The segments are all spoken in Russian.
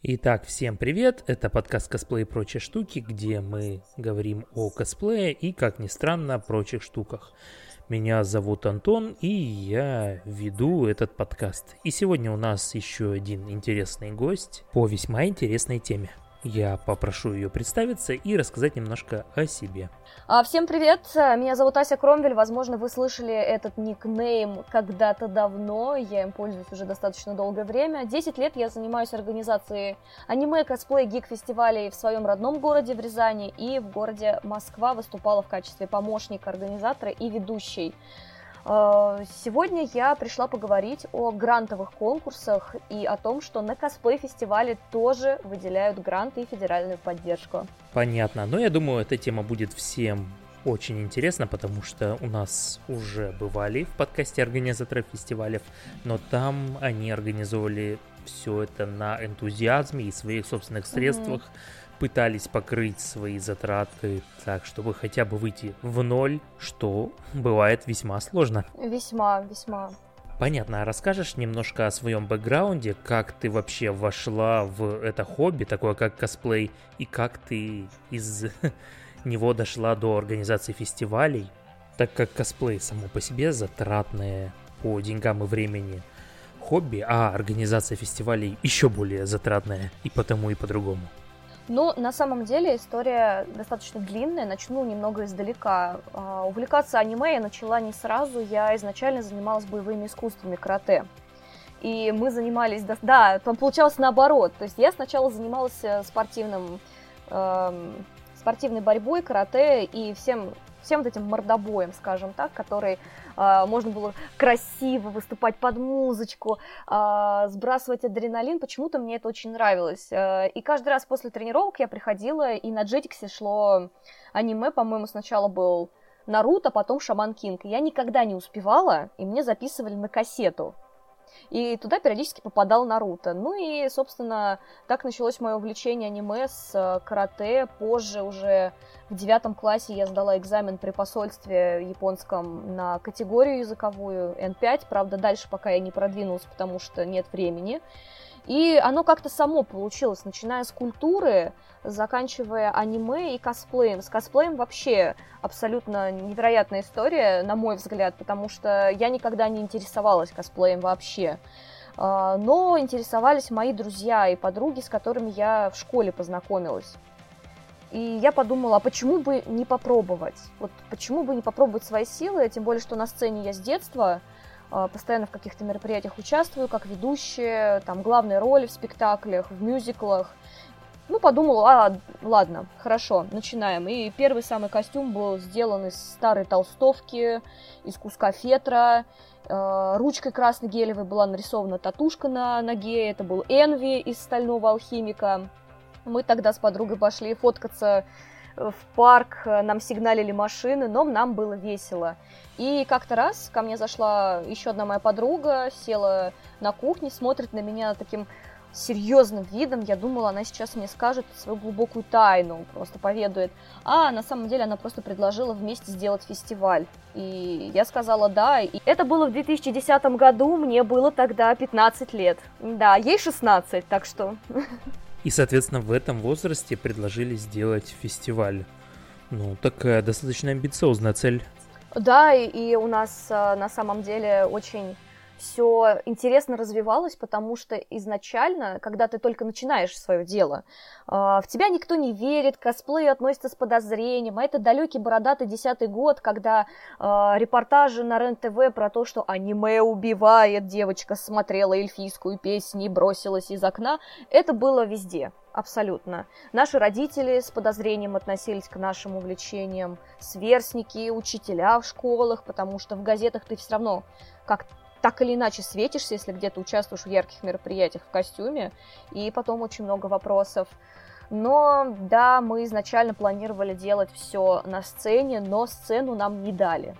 Итак, всем привет! Это подкаст «Косплей и прочие штуки», где мы говорим о косплее и, как ни странно, прочих штуках. Меня зовут Антон, и я веду этот подкаст. И сегодня у нас еще один интересный гость по весьма интересной теме. Я попрошу ее представиться и рассказать немножко о себе. А, всем привет, меня зовут Ася Кромвель, возможно, вы слышали этот никнейм когда-то давно, я им пользуюсь уже достаточно долгое время. Десять лет я занимаюсь организацией аниме, косплей, гик-фестивалей в своем родном городе в Рязани и в городе Москва выступала в качестве помощника организатора и ведущей. Э, сегодня я пришла поговорить о грантовых конкурсах и о том, что на косплей-фестивале тоже выделяют гранты и федеральную поддержку. Понятно, но я думаю, эта тема будет всем очень интересно, потому что у нас уже бывали в подкасте организаторы фестивалей, но там они организовывали все это на энтузиазме и своих собственных средствах. Mm-hmm пытались покрыть свои затраты так, чтобы хотя бы выйти в ноль, что бывает весьма сложно. Весьма, весьма. Понятно, а расскажешь немножко о своем бэкграунде, как ты вообще вошла в это хобби, такое как косплей, и как ты из него дошла до организации фестивалей, так как косплей само по себе затратное по деньгам и времени хобби, а организация фестивалей еще более затратная и потому и по-другому. Ну, на самом деле история достаточно длинная. Начну немного издалека. Uh, увлекаться аниме я начала не сразу. Я изначально занималась боевыми искусствами карате. И мы занимались... Да, там получалось наоборот. То есть я сначала занималась э, спортивным, э, спортивной борьбой, карате и всем всем вот этим мордобоем, скажем так, который можно было красиво выступать под музычку, э, сбрасывать адреналин. Почему-то мне это очень нравилось. Э, и каждый раз после тренировок я приходила, и на Джетиксе шло аниме, по-моему, сначала был Наруто, потом Шаман Кинг. Я никогда не успевала, и мне записывали на кассету. И туда периодически попадал Наруто. Ну и, собственно, так началось мое увлечение аниме с э, карате. Позже уже в девятом классе я сдала экзамен при посольстве японском на категорию языковую N5. Правда, дальше пока я не продвинулась, потому что нет времени. И оно как-то само получилось, начиная с культуры, заканчивая аниме и косплеем. С косплеем вообще абсолютно невероятная история, на мой взгляд, потому что я никогда не интересовалась косплеем вообще. А, но интересовались мои друзья и подруги, с которыми я в школе познакомилась. И я подумала, а почему бы не попробовать? Вот почему бы не попробовать свои силы, тем более, что на сцене я с детства, постоянно в каких-то мероприятиях участвую, как ведущая, там, главные роли в спектаклях, в мюзиклах. Ну, подумала, а, ладно, хорошо, начинаем. И первый самый костюм был сделан из старой толстовки, из куска фетра. Э, ручкой красной гелевой была нарисована татушка на ноге. Это был Энви из стального алхимика. Мы тогда с подругой пошли фоткаться в парк, нам сигналили машины, но нам было весело. И как-то раз ко мне зашла еще одна моя подруга, села на кухне, смотрит на меня таким серьезным видом. Я думала, она сейчас мне скажет свою глубокую тайну, просто поведает. А на самом деле она просто предложила вместе сделать фестиваль. И я сказала да. И это было в 2010 году, мне было тогда 15 лет. Да, ей 16, так что... И, соответственно, в этом возрасте предложили сделать фестиваль. Ну, такая достаточно амбициозная цель. Да, и, у нас а, на самом деле очень все интересно развивалось, потому что изначально, когда ты только начинаешь свое дело, а, в тебя никто не верит, к косплею относится с подозрением, а это далекий бородатый десятый год, когда э, репортажи на РЕН-ТВ про то, что аниме убивает, девочка смотрела эльфийскую песню и бросилась из окна, это было везде. Абсолютно. Наши родители с подозрением относились к нашим увлечениям, сверстники, учителя в школах, потому что в газетах ты все равно как так или иначе светишься, если где-то участвуешь в ярких мероприятиях в костюме, и потом очень много вопросов. Но да, мы изначально планировали делать все на сцене, но сцену нам не дали.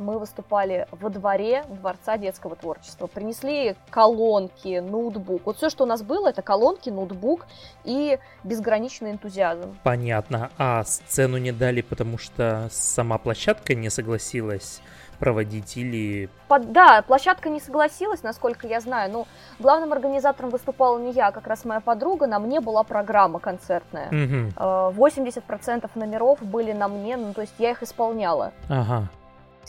мы выступали во дворе Дворца детского творчества. Принесли колонки, ноутбук. Вот все, что у нас было, это колонки, ноутбук и безграничный энтузиазм. Понятно. А сцену не дали, потому что сама площадка не согласилась проводить или... Под, да, площадка не согласилась, насколько я знаю, но главным организатором выступала не я, а как раз моя подруга, на мне была программа концертная. Угу. 80% номеров были на мне, ну то есть я их исполняла. Ага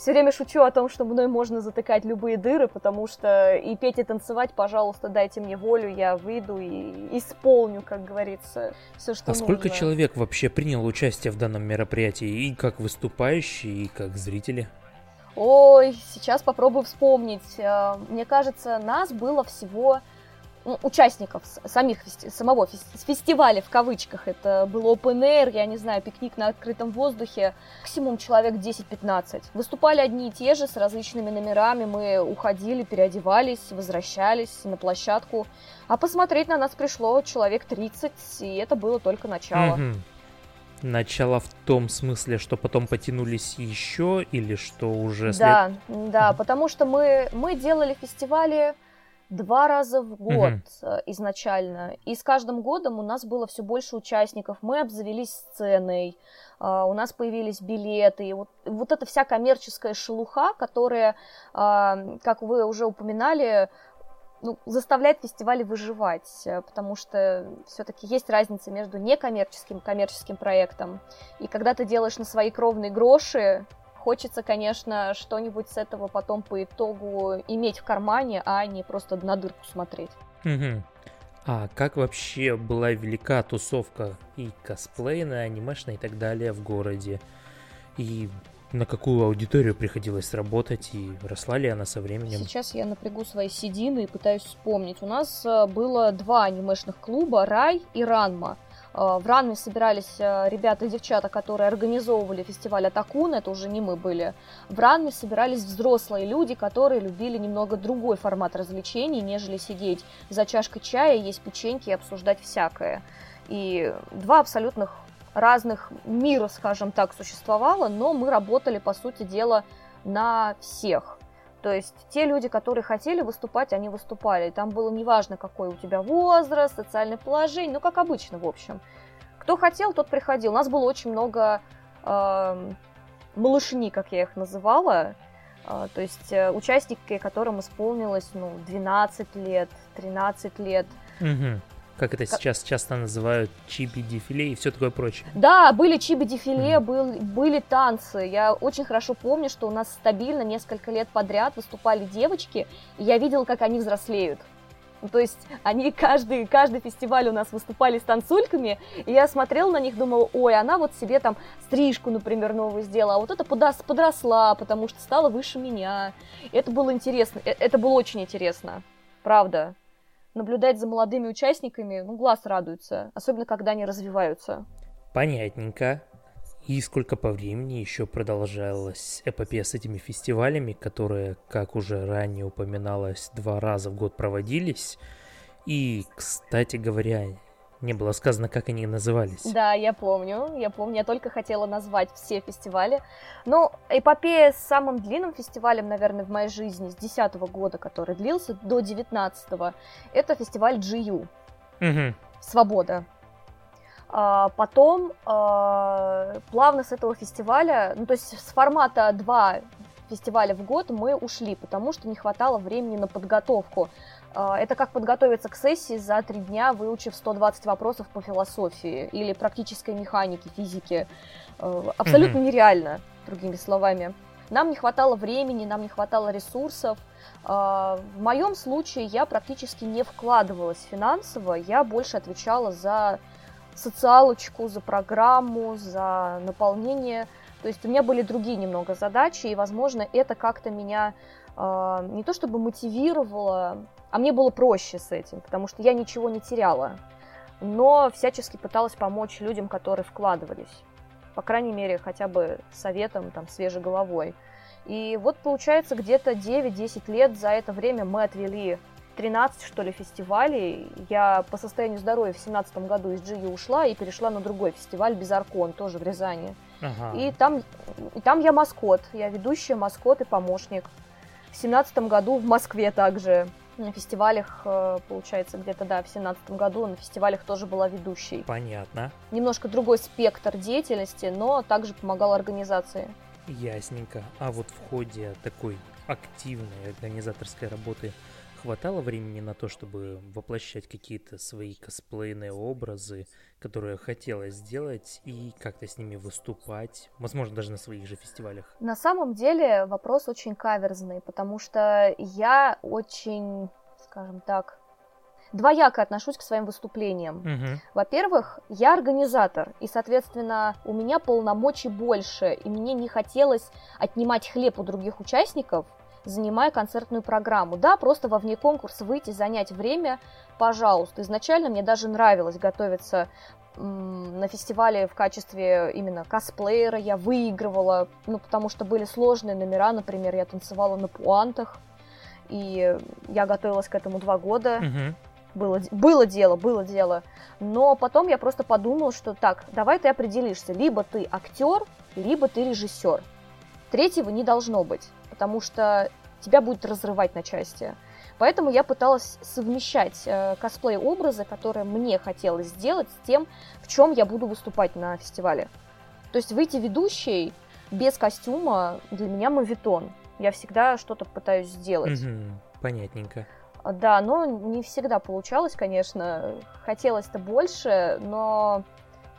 все время шучу о том, что мной можно затыкать любые дыры, потому что и петь, и танцевать, пожалуйста, дайте мне волю, я выйду и исполню, как говорится, все, что А нужно. сколько человек вообще приняло участие в данном мероприятии, и как выступающие, и как зрители? Ой, сейчас попробую вспомнить. Э, мне кажется, нас было всего ну, участников самих самого фестиваля в кавычках. Это был open air, я не знаю, пикник на открытом воздухе. Максимум человек 10-15. Выступали одни и те же с различными номерами. Мы уходили, переодевались, возвращались на площадку. А посмотреть на нас пришло человек 30, и это было только начало. Угу. Начало в том смысле, что потом потянулись еще, или что уже... След... Да, да, потому что мы, мы делали фестивали два раза в год угу. изначально. И с каждым годом у нас было все больше участников. Мы обзавелись сценой, а, у нас появились билеты. И вот, вот эта вся коммерческая шелуха, которая, а, как вы уже упоминали, ну, заставляет фестивали выживать, э, потому что все-таки есть разница между некоммерческим и коммерческим проектом. И когда ты делаешь на свои кровные гроши, Хочется, конечно, что-нибудь с этого потом по итогу иметь в кармане, а не просто на дырку смотреть. Угу. А как вообще была велика тусовка и косплейная, анимешная и так далее в городе? И на какую аудиторию приходилось работать и росла ли она со временем? Сейчас я напрягу свои седины и пытаюсь вспомнить. У нас э, было два анимешных клуба, Рай и Ранма. Э, в Ранме собирались э, ребята и девчата, которые организовывали фестиваль Атакун, это уже не мы были. В Ранме собирались взрослые люди, которые любили немного другой формат развлечений, нежели сидеть за чашкой чая, есть печеньки и обсуждать всякое. И два абсолютных разных мира, скажем так, существовало, но мы работали, по сути дела, на всех. То есть те люди, которые хотели выступать, они выступали. Там было неважно, какой у тебя возраст, социальное положение, ну, как обычно, в общем. Кто хотел, тот приходил. У нас было очень много э, малышни, как я их называла. Э, то есть э, участники, которым исполнилось ну, 12 лет, 13 лет. Угу как это сейчас часто называют, чиби-дефиле и все такое прочее. Да, были чиби-дефиле, mm. был, были танцы. Я очень хорошо помню, что у нас стабильно несколько лет подряд выступали девочки, и я видела, как они взрослеют. Ну, то есть они каждый, каждый фестиваль у нас выступали с танцульками, и я смотрела на них, думала, ой, она вот себе там стрижку, например, новую сделала, а вот это подросла, потому что стала выше меня. Это было интересно, э, это было очень интересно, правда наблюдать за молодыми участниками, ну, глаз радуется, особенно когда они развиваются. Понятненько. И сколько по времени еще продолжалась эпопея с этими фестивалями, которые, как уже ранее упоминалось, два раза в год проводились. И, кстати говоря, не было сказано, как они назывались. Да, я помню, я помню, я только хотела назвать все фестивали. Но эпопея с самым длинным фестивалем, наверное, в моей жизни с 10 года, который длился до 19 это фестиваль GU. Угу. Свобода. А, потом а, плавно с этого фестиваля, ну то есть с формата 2 фестиваля в год мы ушли, потому что не хватало времени на подготовку. А, это как подготовиться к сессии за три дня, выучив 120 вопросов по философии или практической механике, физике. А, абсолютно mm-hmm. нереально, другими словами. Нам не хватало времени, нам не хватало ресурсов. А, в моем случае я практически не вкладывалась финансово, я больше отвечала за социалочку, за программу, за наполнение. То есть у меня были другие немного задачи, и, возможно, это как-то меня не то чтобы мотивировало, а мне было проще с этим, потому что я ничего не теряла. Но всячески пыталась помочь людям, которые вкладывались. По крайней мере, хотя бы советом, там, свежей головой. И вот получается где-то 9-10 лет за это время мы отвели 13, что ли, фестивалей. Я по состоянию здоровья в 2017 году из GU ушла и перешла на другой фестиваль, Безаркон, тоже в Рязани. Ага. И, там, и там я маскот, я ведущая, маскот и помощник. В семнадцатом году в Москве также на фестивалях, э, получается, где-то, да, в семнадцатом году на фестивалях тоже была ведущей. Понятно. Немножко другой спектр деятельности, но также помогал организации. Ясненько. А вот в ходе такой активной организаторской работы хватало времени на то, чтобы воплощать какие-то свои косплейные образы, которые хотелось сделать, и как-то с ними выступать, возможно, даже на своих же фестивалях? На самом деле вопрос очень каверзный, потому что я очень, скажем так, двояко отношусь к своим выступлениям. Угу. Во-первых, я организатор, и, соответственно, у меня полномочий больше, и мне не хотелось отнимать хлеб у других участников, занимая концертную программу. Да, просто во вне конкурса выйти, занять время, пожалуйста. Изначально мне даже нравилось готовиться на фестивале в качестве именно косплеера я выигрывала, ну, потому что были сложные номера, например, я танцевала на пуантах, и я готовилась к этому два года. Угу. Было, было дело, было дело. Но потом я просто подумала, что так, давай ты определишься, либо ты актер, либо ты режиссер. Третьего не должно быть потому что тебя будет разрывать на части. Поэтому я пыталась совмещать э, косплей-образы, которые мне хотелось сделать, с тем, в чем я буду выступать на фестивале. То есть выйти ведущей без костюма для меня мавитон. Я всегда что-то пытаюсь сделать. Угу, понятненько. Да, но не всегда получалось, конечно. Хотелось-то больше, но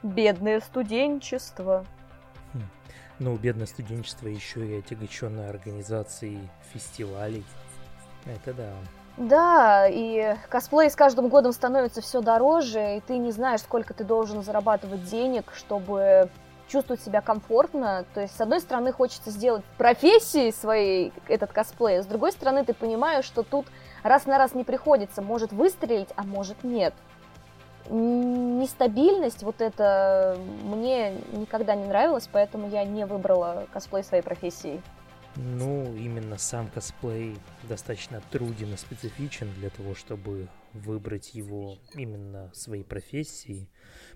бедное студенчество. Ну, бедное студенчество еще и отягощенное организацией фестивалей. Это да. Да, и косплей с каждым годом становится все дороже, и ты не знаешь, сколько ты должен зарабатывать денег, чтобы чувствовать себя комфортно. То есть, с одной стороны, хочется сделать профессией своей этот косплей, а с другой стороны, ты понимаешь, что тут раз на раз не приходится, может выстрелить, а может нет нестабильность, вот это мне никогда не нравилось, поэтому я не выбрала косплей своей профессии. Ну, именно сам косплей достаточно труден и специфичен для того, чтобы выбрать его именно своей профессией,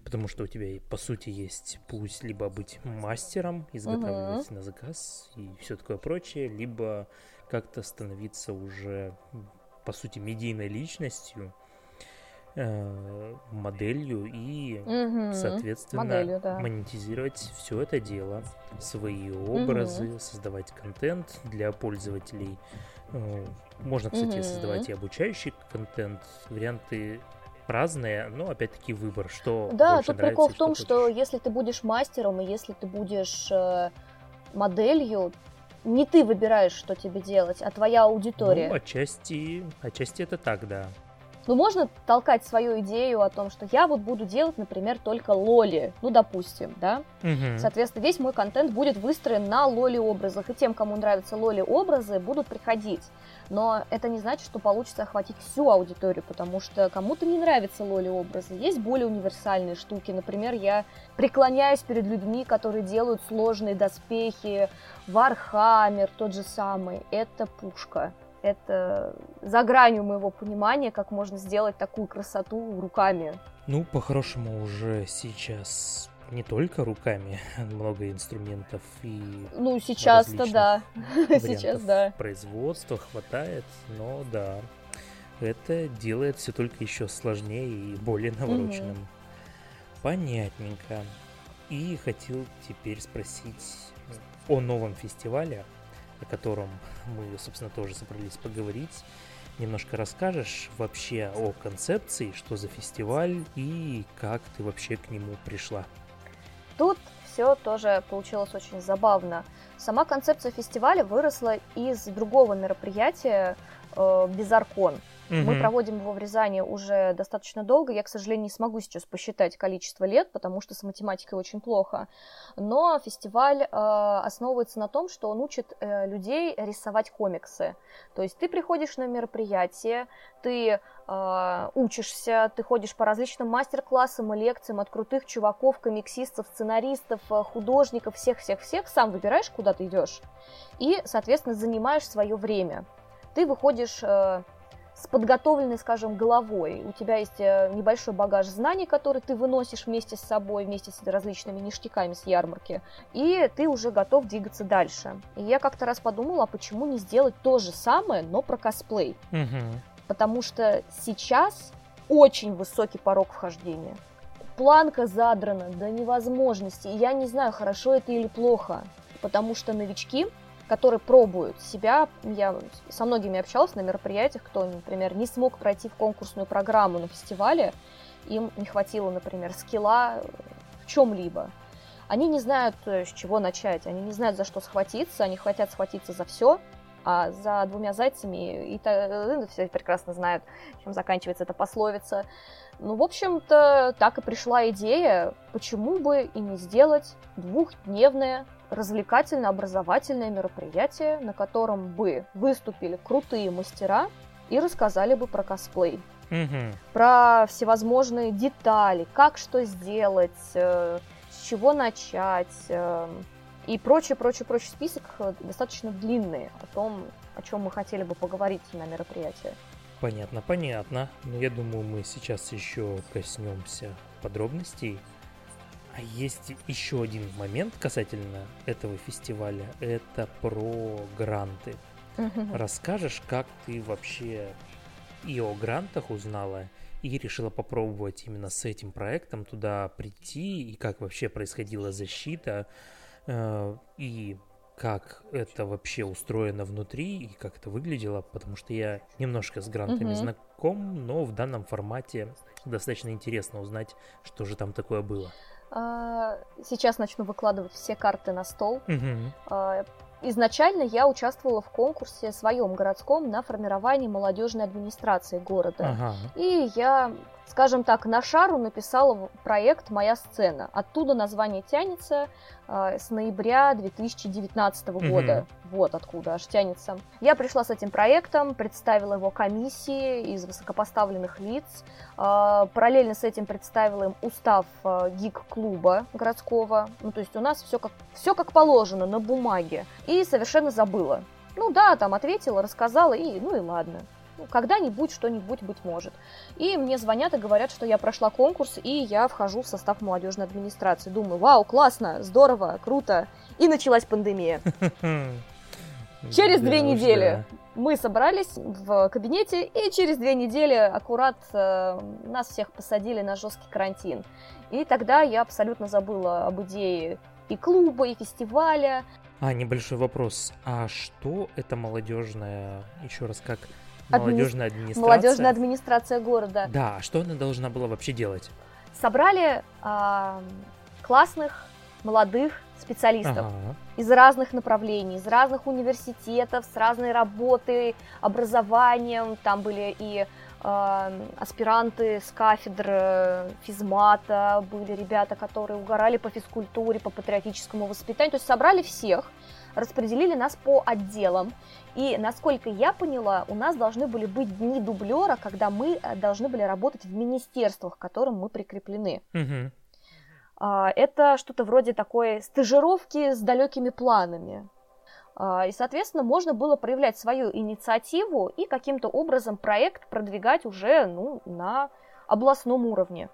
потому что у тебя, по сути, есть путь либо быть мастером, изготавливать uh-huh. на заказ и все такое прочее, либо как-то становиться уже, по сути, медийной личностью, моделью и, угу, соответственно, моделью, да. монетизировать все это дело, свои образы, угу. создавать контент для пользователей. Э, можно, кстати, угу. создавать и обучающий контент, варианты разные, но опять-таки выбор, что Да, тут прикол в том, что, что если ты будешь мастером и если ты будешь э, моделью, не ты выбираешь, что тебе делать, а твоя аудитория. Ну, отчасти, отчасти это так, да. Ну, можно толкать свою идею о том, что я вот буду делать, например, только лоли, ну, допустим, да? Угу. Соответственно, весь мой контент будет выстроен на лоли-образах, и тем, кому нравятся лоли-образы, будут приходить. Но это не значит, что получится охватить всю аудиторию, потому что кому-то не нравятся лоли-образы. Есть более универсальные штуки. Например, я преклоняюсь перед людьми, которые делают сложные доспехи, Warhammer тот же самый. Это пушка это за гранью моего понимания, как можно сделать такую красоту руками. Ну, по-хорошему, уже сейчас не только руками, много инструментов и Ну, сейчас-то да. Сейчас да. Производства хватает, но да, это делает все только еще сложнее и более навороченным. Угу. Понятненько. И хотел теперь спросить о новом фестивале, о котором мы, собственно, тоже собрались поговорить. Немножко расскажешь вообще о концепции, что за фестиваль и как ты вообще к нему пришла? Тут все тоже получилось очень забавно. Сама концепция фестиваля выросла из другого мероприятия э, Безаркон. Угу. Мы проводим его в Рязани уже достаточно долго. Я, к сожалению, не смогу сейчас посчитать количество лет, потому что с математикой очень плохо. Но фестиваль э, основывается на том, что он учит э, людей рисовать комиксы. То есть ты приходишь на мероприятие, ты э, учишься, ты ходишь по различным мастер-классам и лекциям от крутых чуваков, комиксистов, сценаристов, э, художников, всех-всех-всех, сам выбираешь, куда ты идешь, и, соответственно, занимаешь свое время. Ты выходишь э, с подготовленной, скажем, головой. У тебя есть э, небольшой багаж знаний, который ты выносишь вместе с собой, вместе с различными ништяками с ярмарки, и ты уже готов двигаться дальше. И я как-то раз подумала, а почему не сделать то же самое, но про косплей? Угу. Потому что сейчас очень высокий порог вхождения. Планка задрана до невозможности. И я не знаю, хорошо это или плохо. Потому что новички которые пробуют себя. Я со многими общалась на мероприятиях, кто, например, не смог пройти в конкурсную программу на фестивале, им не хватило, например, скилла в чем-либо. Они не знают, э, с чего начать, они не знают, за что схватиться, они хотят схватиться за все, а за двумя зайцами и то, все прекрасно знают, чем заканчивается эта пословица. Ну, в общем-то, так и пришла идея, почему бы и не сделать двухдневное развлекательно-образовательное мероприятие, на котором бы выступили крутые мастера и рассказали бы про косплей. Угу. Про всевозможные детали, как что сделать, э, с чего начать э, и прочее, прочее, прочее. Список э, достаточно длинный о том, о чем мы хотели бы поговорить на мероприятии. Понятно, понятно. Но ну, я думаю, мы сейчас еще коснемся подробностей а есть еще один момент касательно этого фестиваля. Это про гранты. Расскажешь, как ты вообще и о грантах узнала, и решила попробовать именно с этим проектом туда прийти, и как вообще происходила защита, э, и как это вообще устроено внутри, и как это выглядело, потому что я немножко с грантами угу. знаком, но в данном формате достаточно интересно узнать, что же там такое было. А, сейчас начну выкладывать все карты на стол. Угу. Изначально я участвовала в конкурсе своем городском на формирование молодежной администрации города. Ага. И я скажем так, на шару написала проект «Моя сцена». Оттуда название тянется э, с ноября 2019 года. Mm-hmm. Вот откуда аж тянется. Я пришла с этим проектом, представила его комиссии из высокопоставленных лиц. Э, параллельно с этим представила им устав э, гик-клуба городского. Ну, то есть у нас все как, все как положено, на бумаге. И совершенно забыла. Ну да, там ответила, рассказала, и ну и ладно ну, когда-нибудь что-нибудь быть может. И мне звонят и говорят, что я прошла конкурс, и я вхожу в состав молодежной администрации. Думаю, вау, классно, здорово, круто. И началась пандемия. Через две недели мы собрались в кабинете, и через две недели аккурат э, нас всех посадили на жесткий карантин. И тогда я абсолютно забыла об идее и клуба, и фестиваля. А, небольшой вопрос. А что это молодежная, еще раз, как Молодежная администрация. Молодежная администрация города. Да, а что она должна была вообще делать? Собрали э, классных молодых специалистов ага. из разных направлений, из разных университетов, с разной работой, образованием. Там были и э, аспиранты с кафедры физмата, были ребята, которые угорали по физкультуре, по патриотическому воспитанию. То есть собрали всех, распределили нас по отделам. И, насколько я поняла, у нас должны были быть дни дублера, когда мы э, должны были работать в министерствах, к которым мы прикреплены. Угу. Это что-то вроде такой стажировки с далекими планами. А, и, соответственно, можно было проявлять свою инициативу и каким-то образом проект продвигать уже ну, на областном уровне.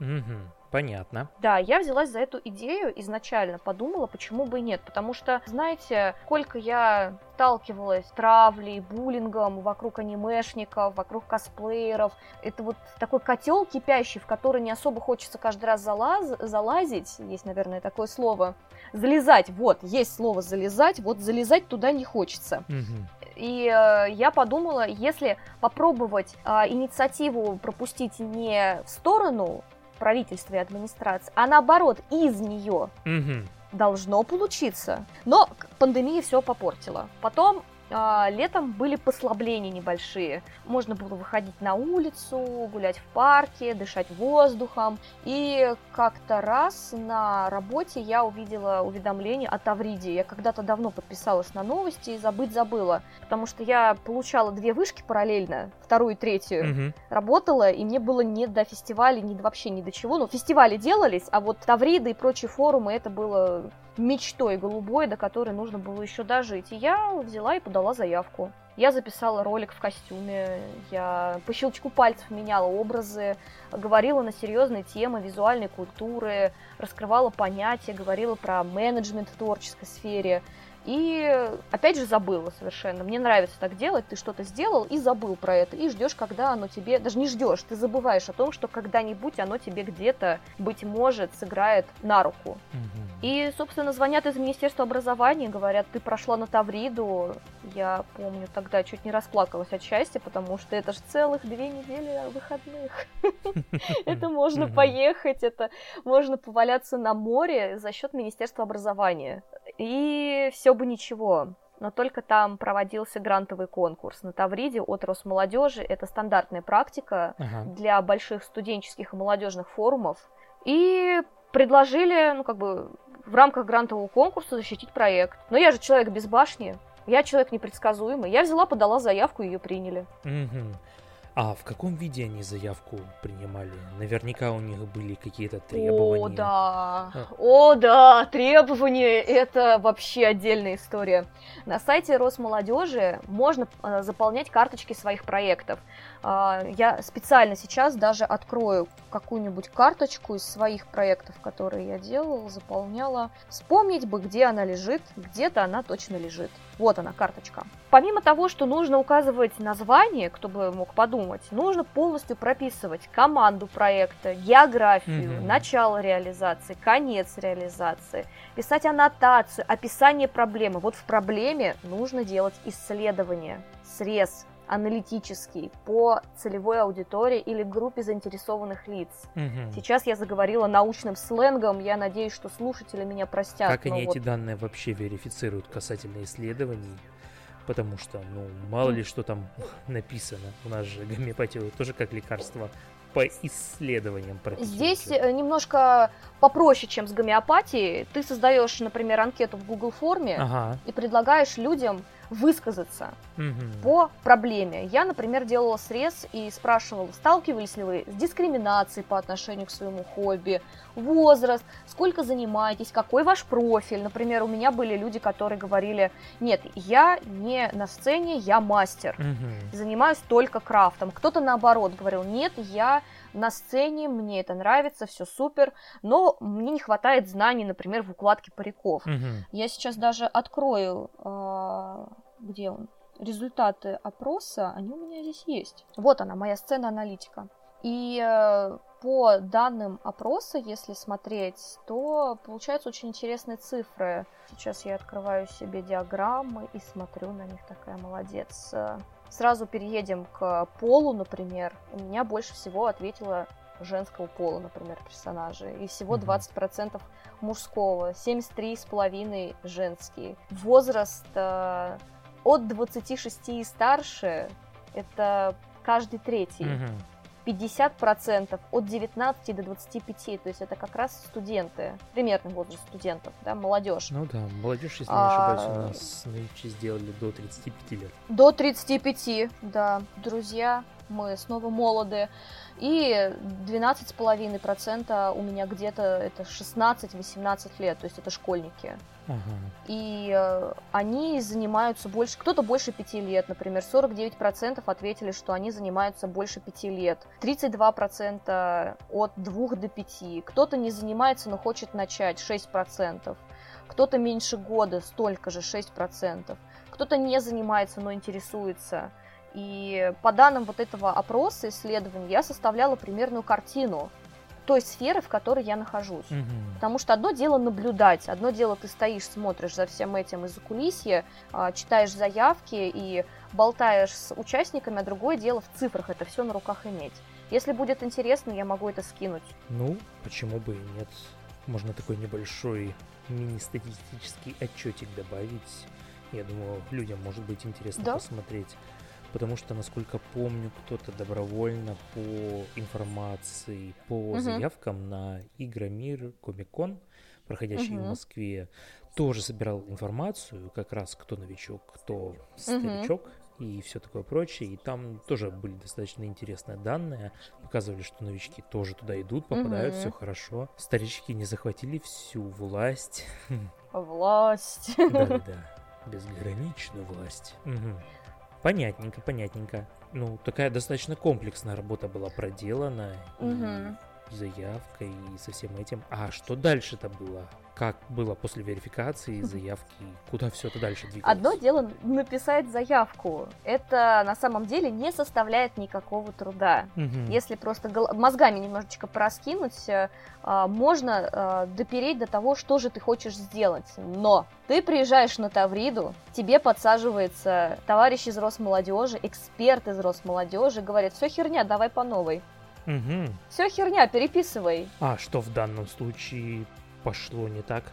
Угу. Понятно. Да, я взялась за эту идею изначально, подумала, почему бы и нет. Потому что, знаете, сколько я сталкивалась с травлей, буллингом вокруг анимешников, вокруг косплееров. Это вот такой котел кипящий, в который не особо хочется каждый раз залаз... залазить. Есть, наверное, такое слово. Залезать, вот, есть слово залезать, вот залезать туда не хочется. Угу. И э, я подумала, если попробовать э, инициативу пропустить не в сторону правительства и администрации, а наоборот, из нее угу. должно получиться. Но пандемия все попортила. Потом а, летом были послабления небольшие. Можно было выходить на улицу, гулять в парке, дышать воздухом. И как-то раз на работе я увидела уведомление от Авриди. Я когда-то давно подписалась на новости и забыть забыла. Потому что я получала две вышки параллельно, вторую и третью. Угу. Работала, и мне было не до фестиваля, ни вообще ни до чего. Ну, фестивали делались, а вот Тавриды и прочие форумы, это было мечтой голубой, до которой нужно было еще дожить. И я взяла и подала заявку. Я записала ролик в костюме, я по щелчку пальцев меняла образы, говорила на серьезные темы визуальной культуры, раскрывала понятия, говорила про менеджмент в творческой сфере. И опять же забыла совершенно. Мне нравится так делать. Ты что-то сделал и забыл про это. И ждешь, когда оно тебе... Даже не ждешь, ты забываешь о том, что когда-нибудь оно тебе где-то, быть может, сыграет на руку. Угу. И, собственно, звонят из Министерства образования, говорят, ты прошла на Тавриду. Я помню, тогда чуть не расплакалась от счастья, потому что это же целых две недели выходных. Это можно поехать, это можно поваляться на море за счет Министерства образования. И все бы ничего, но только там проводился грантовый конкурс на Тавриде от Росмолодежи. Это стандартная практика ага. для больших студенческих и молодежных форумов. И предложили, ну, как бы, в рамках грантового конкурса защитить проект. Но я же человек без башни, я человек непредсказуемый. Я взяла, подала заявку, ее приняли. Угу. А в каком виде они заявку принимали? Наверняка у них были какие-то требования. О, да. А. О, да, требования это вообще отдельная история. На сайте Росмолодежи можно а, заполнять карточки своих проектов. А, я специально сейчас даже открою какую-нибудь карточку из своих проектов, которые я делала, заполняла. Вспомнить бы, где она лежит. Где-то она точно лежит. Вот она, карточка. Помимо того, что нужно указывать название, кто бы мог подумать, нужно полностью прописывать команду проекта, географию, mm-hmm. начало реализации, конец реализации, писать аннотацию, описание проблемы. Вот в проблеме нужно делать исследование, срез, аналитический по целевой аудитории или группе заинтересованных лиц. Угу. Сейчас я заговорила научным сленгом, я надеюсь, что слушатели меня простят. Как они вот... эти данные вообще верифицируют касательно исследований? Потому что, ну, мало ли что там написано. У нас же гомеопатия тоже как лекарство по исследованиям Здесь э, немножко попроще, чем с гомеопатией. Ты создаешь, например, анкету в Google форме ага. и предлагаешь людям высказаться угу. по проблеме. Я, например, делала срез и спрашивала, сталкивались ли вы с дискриминацией по отношению к своему хобби, возраст, сколько занимаетесь, какой ваш профиль. Например, у меня были люди, которые говорили, нет, я не на сцене, я мастер, угу. занимаюсь только крафтом. Кто-то наоборот говорил, нет, я на сцене, мне это нравится, все супер, но мне не хватает знаний, например, в укладке париков. Угу. Я сейчас даже открою, э, где он, результаты опроса, они у меня здесь есть. Вот она, моя сцена аналитика. И э, по данным опроса, если смотреть, то получаются очень интересные цифры. Сейчас я открываю себе диаграммы и смотрю на них, такая молодец. Сразу переедем к полу, например. У меня больше всего ответила женского пола, например, персонажи. И всего 20% мужского, 73,5% женские. Возраст э, от 26 и старше это каждый третий. Mm-hmm. 50% от 19 до 25, то есть это как раз студенты, примерный возраст студентов, да, молодежь. Ну да, молодежь, если не ошибаюсь, а... у нас нынче сделали до 35 лет. До 35, да, друзья, мы снова молоды. И 12,5% у меня где-то это 16-18 лет, то есть это школьники. И э, они занимаются больше, кто-то больше пяти лет, например, 49% ответили, что они занимаются больше пяти лет, 32% от двух до пяти, кто-то не занимается, но хочет начать, 6%, кто-то меньше года, столько же, 6%, кто-то не занимается, но интересуется, и по данным вот этого опроса, исследования, я составляла примерную картину той сферы, в которой я нахожусь. Угу. Потому что одно дело наблюдать, одно дело ты стоишь, смотришь за всем этим из-за кулисья, а, читаешь заявки и болтаешь с участниками, а другое дело в цифрах это все на руках иметь. Если будет интересно, я могу это скинуть. Ну, почему бы и нет? Можно такой небольшой мини-статистический отчетик добавить. Я думаю, людям может быть интересно да? посмотреть потому что, насколько помню, кто-то добровольно по информации, по угу. заявкам на Игромир Комикон, проходящий угу. в Москве, тоже собирал информацию, как раз кто новичок, кто старичок. Угу и все такое прочее. И там тоже были достаточно интересные данные. Показывали, что новички тоже туда идут, попадают, угу. все хорошо. Старички не захватили всю власть. Власть. Да-да-да. Безграничную власть. Угу. Понятненько, понятненько. Ну, такая достаточно комплексная работа была проделана. Угу. Заявкой и со всем этим. А что дальше-то было? как было после верификации, заявки, куда все это дальше двигалось? Одно дело написать заявку. Это на самом деле не составляет никакого труда. Угу. Если просто мозгами немножечко проскинуть, э, а, можно э, допереть до того, что же ты хочешь сделать. Но ты приезжаешь на Тавриду, тебе подсаживается товарищ из Росмолодежи, эксперт из Росмолодежи, говорит, все херня, давай по новой. Угу. Все херня, переписывай. А что в данном случае пошло не так?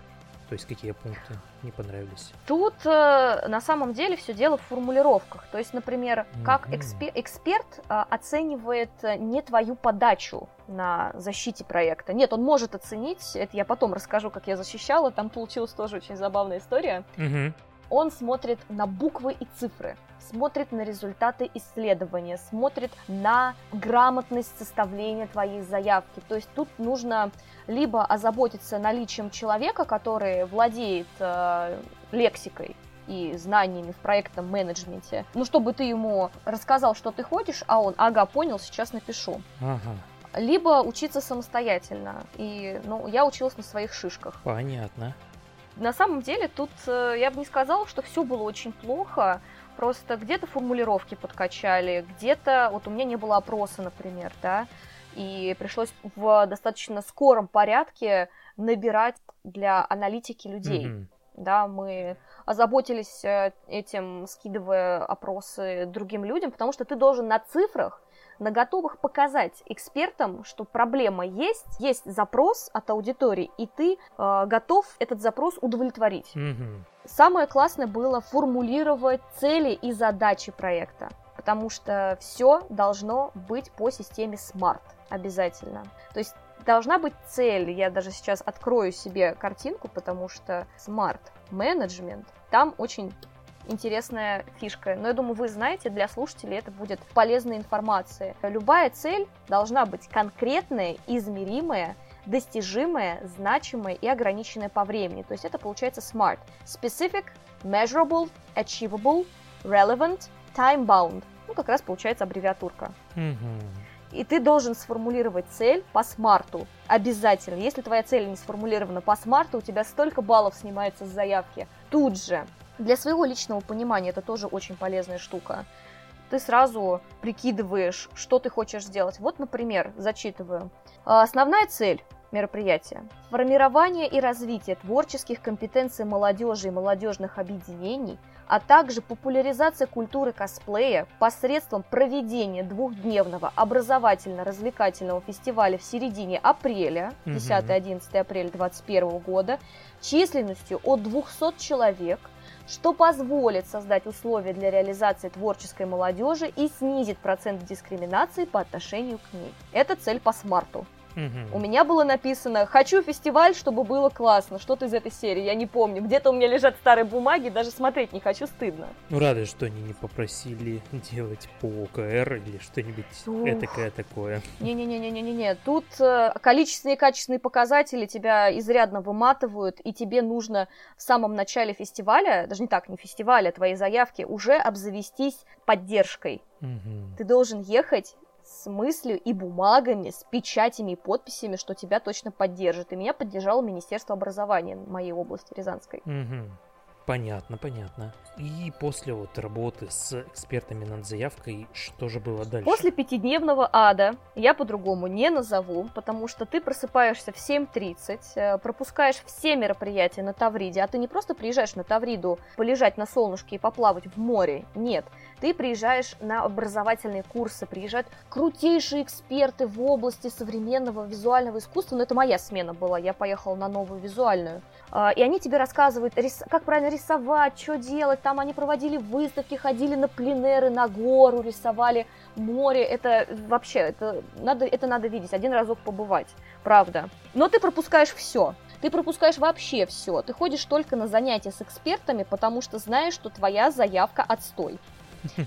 То есть какие пункты не понравились? Тут э, на самом деле все дело в формулировках. То есть, например, как экспер- эксперт э, оценивает э, не твою подачу на защите проекта. Нет, он может оценить, это я потом расскажу, как я защищала, там получилась тоже очень забавная история. Угу. Он смотрит на буквы и цифры смотрит на результаты исследования, смотрит на грамотность составления твоей заявки. То есть тут нужно либо озаботиться наличием человека, который владеет э, лексикой, и знаниями в проектном менеджменте. Ну, чтобы ты ему рассказал, что ты хочешь, а он, ага, понял, сейчас напишу. Ага. Либо учиться самостоятельно. И, ну, я училась на своих шишках. Понятно. На самом деле, тут э, я бы не сказала, что все было очень плохо. Просто где-то формулировки подкачали, где-то... Вот у меня не было опроса, например, да, и пришлось в достаточно скором порядке набирать для аналитики людей. Mm-hmm. Да, мы озаботились э, этим, скидывая опросы другим людям, потому что ты должен на цифрах на готовых показать экспертам, что проблема есть, есть запрос от аудитории, и ты э, готов этот запрос удовлетворить. Mm-hmm. Самое классное было формулировать цели и задачи проекта, потому что все должно быть по системе SMART обязательно. То есть должна быть цель. Я даже сейчас открою себе картинку, потому что SMART Management там очень интересная фишка. Но я думаю, вы знаете, для слушателей это будет полезной информацией. Любая цель должна быть конкретная, измеримая, достижимая, значимая и ограниченная по времени. То есть это получается SMART. Specific, Measurable, Achievable, Relevant, Time-bound. Ну, как раз получается аббревиатурка. И ты должен сформулировать цель по смарту. Обязательно. Если твоя цель не сформулирована по смарту, у тебя столько баллов снимается с заявки. Тут же. Для своего личного понимания это тоже очень полезная штука. Ты сразу прикидываешь, что ты хочешь сделать. Вот, например, зачитываю. А, основная цель мероприятия. Формирование и развитие творческих компетенций молодежи и молодежных объединений, а также популяризация культуры косплея посредством проведения двухдневного образовательно-развлекательного фестиваля в середине апреля, 10-11 апреля 2021 года, численностью от 200 человек – что позволит создать условия для реализации творческой молодежи и снизит процент дискриминации по отношению к ней. Это цель по смарту. Угу. У меня было написано «Хочу фестиваль, чтобы было классно». Что-то из этой серии, я не помню. Где-то у меня лежат старые бумаги, даже смотреть не хочу, стыдно. Ну, рады, что они не попросили делать по ОКР или что-нибудь этакое такое. Не-не-не-не-не-не. Тут э, количественные и качественные показатели тебя изрядно выматывают, и тебе нужно в самом начале фестиваля, даже не так, не фестиваля, а твоей заявки, уже обзавестись поддержкой. Угу. Ты должен ехать с мыслью и бумагами, с печатями и подписями, что тебя точно поддержит. И меня поддержало Министерство образования моей области Рязанской. Угу. Понятно, понятно. И после вот работы с экспертами над заявкой, что же было дальше? После пятидневного ада, я по-другому не назову, потому что ты просыпаешься в 7.30, э, пропускаешь все мероприятия на Тавриде, а ты не просто приезжаешь на Тавриду полежать на солнышке и поплавать в море, нет. Ты приезжаешь на образовательные курсы, приезжают крутейшие эксперты в области современного визуального искусства, но это моя смена была, я поехала на новую визуальную. А, и они тебе рассказывают, как правильно рисовать, что делать. Там они проводили выставки, ходили на пленеры, на гору, рисовали море. Это вообще, это надо, это надо видеть, один разок побывать, правда. Но ты пропускаешь все. Ты пропускаешь вообще все. Ты ходишь только на занятия с экспертами, потому что знаешь, что твоя заявка отстой.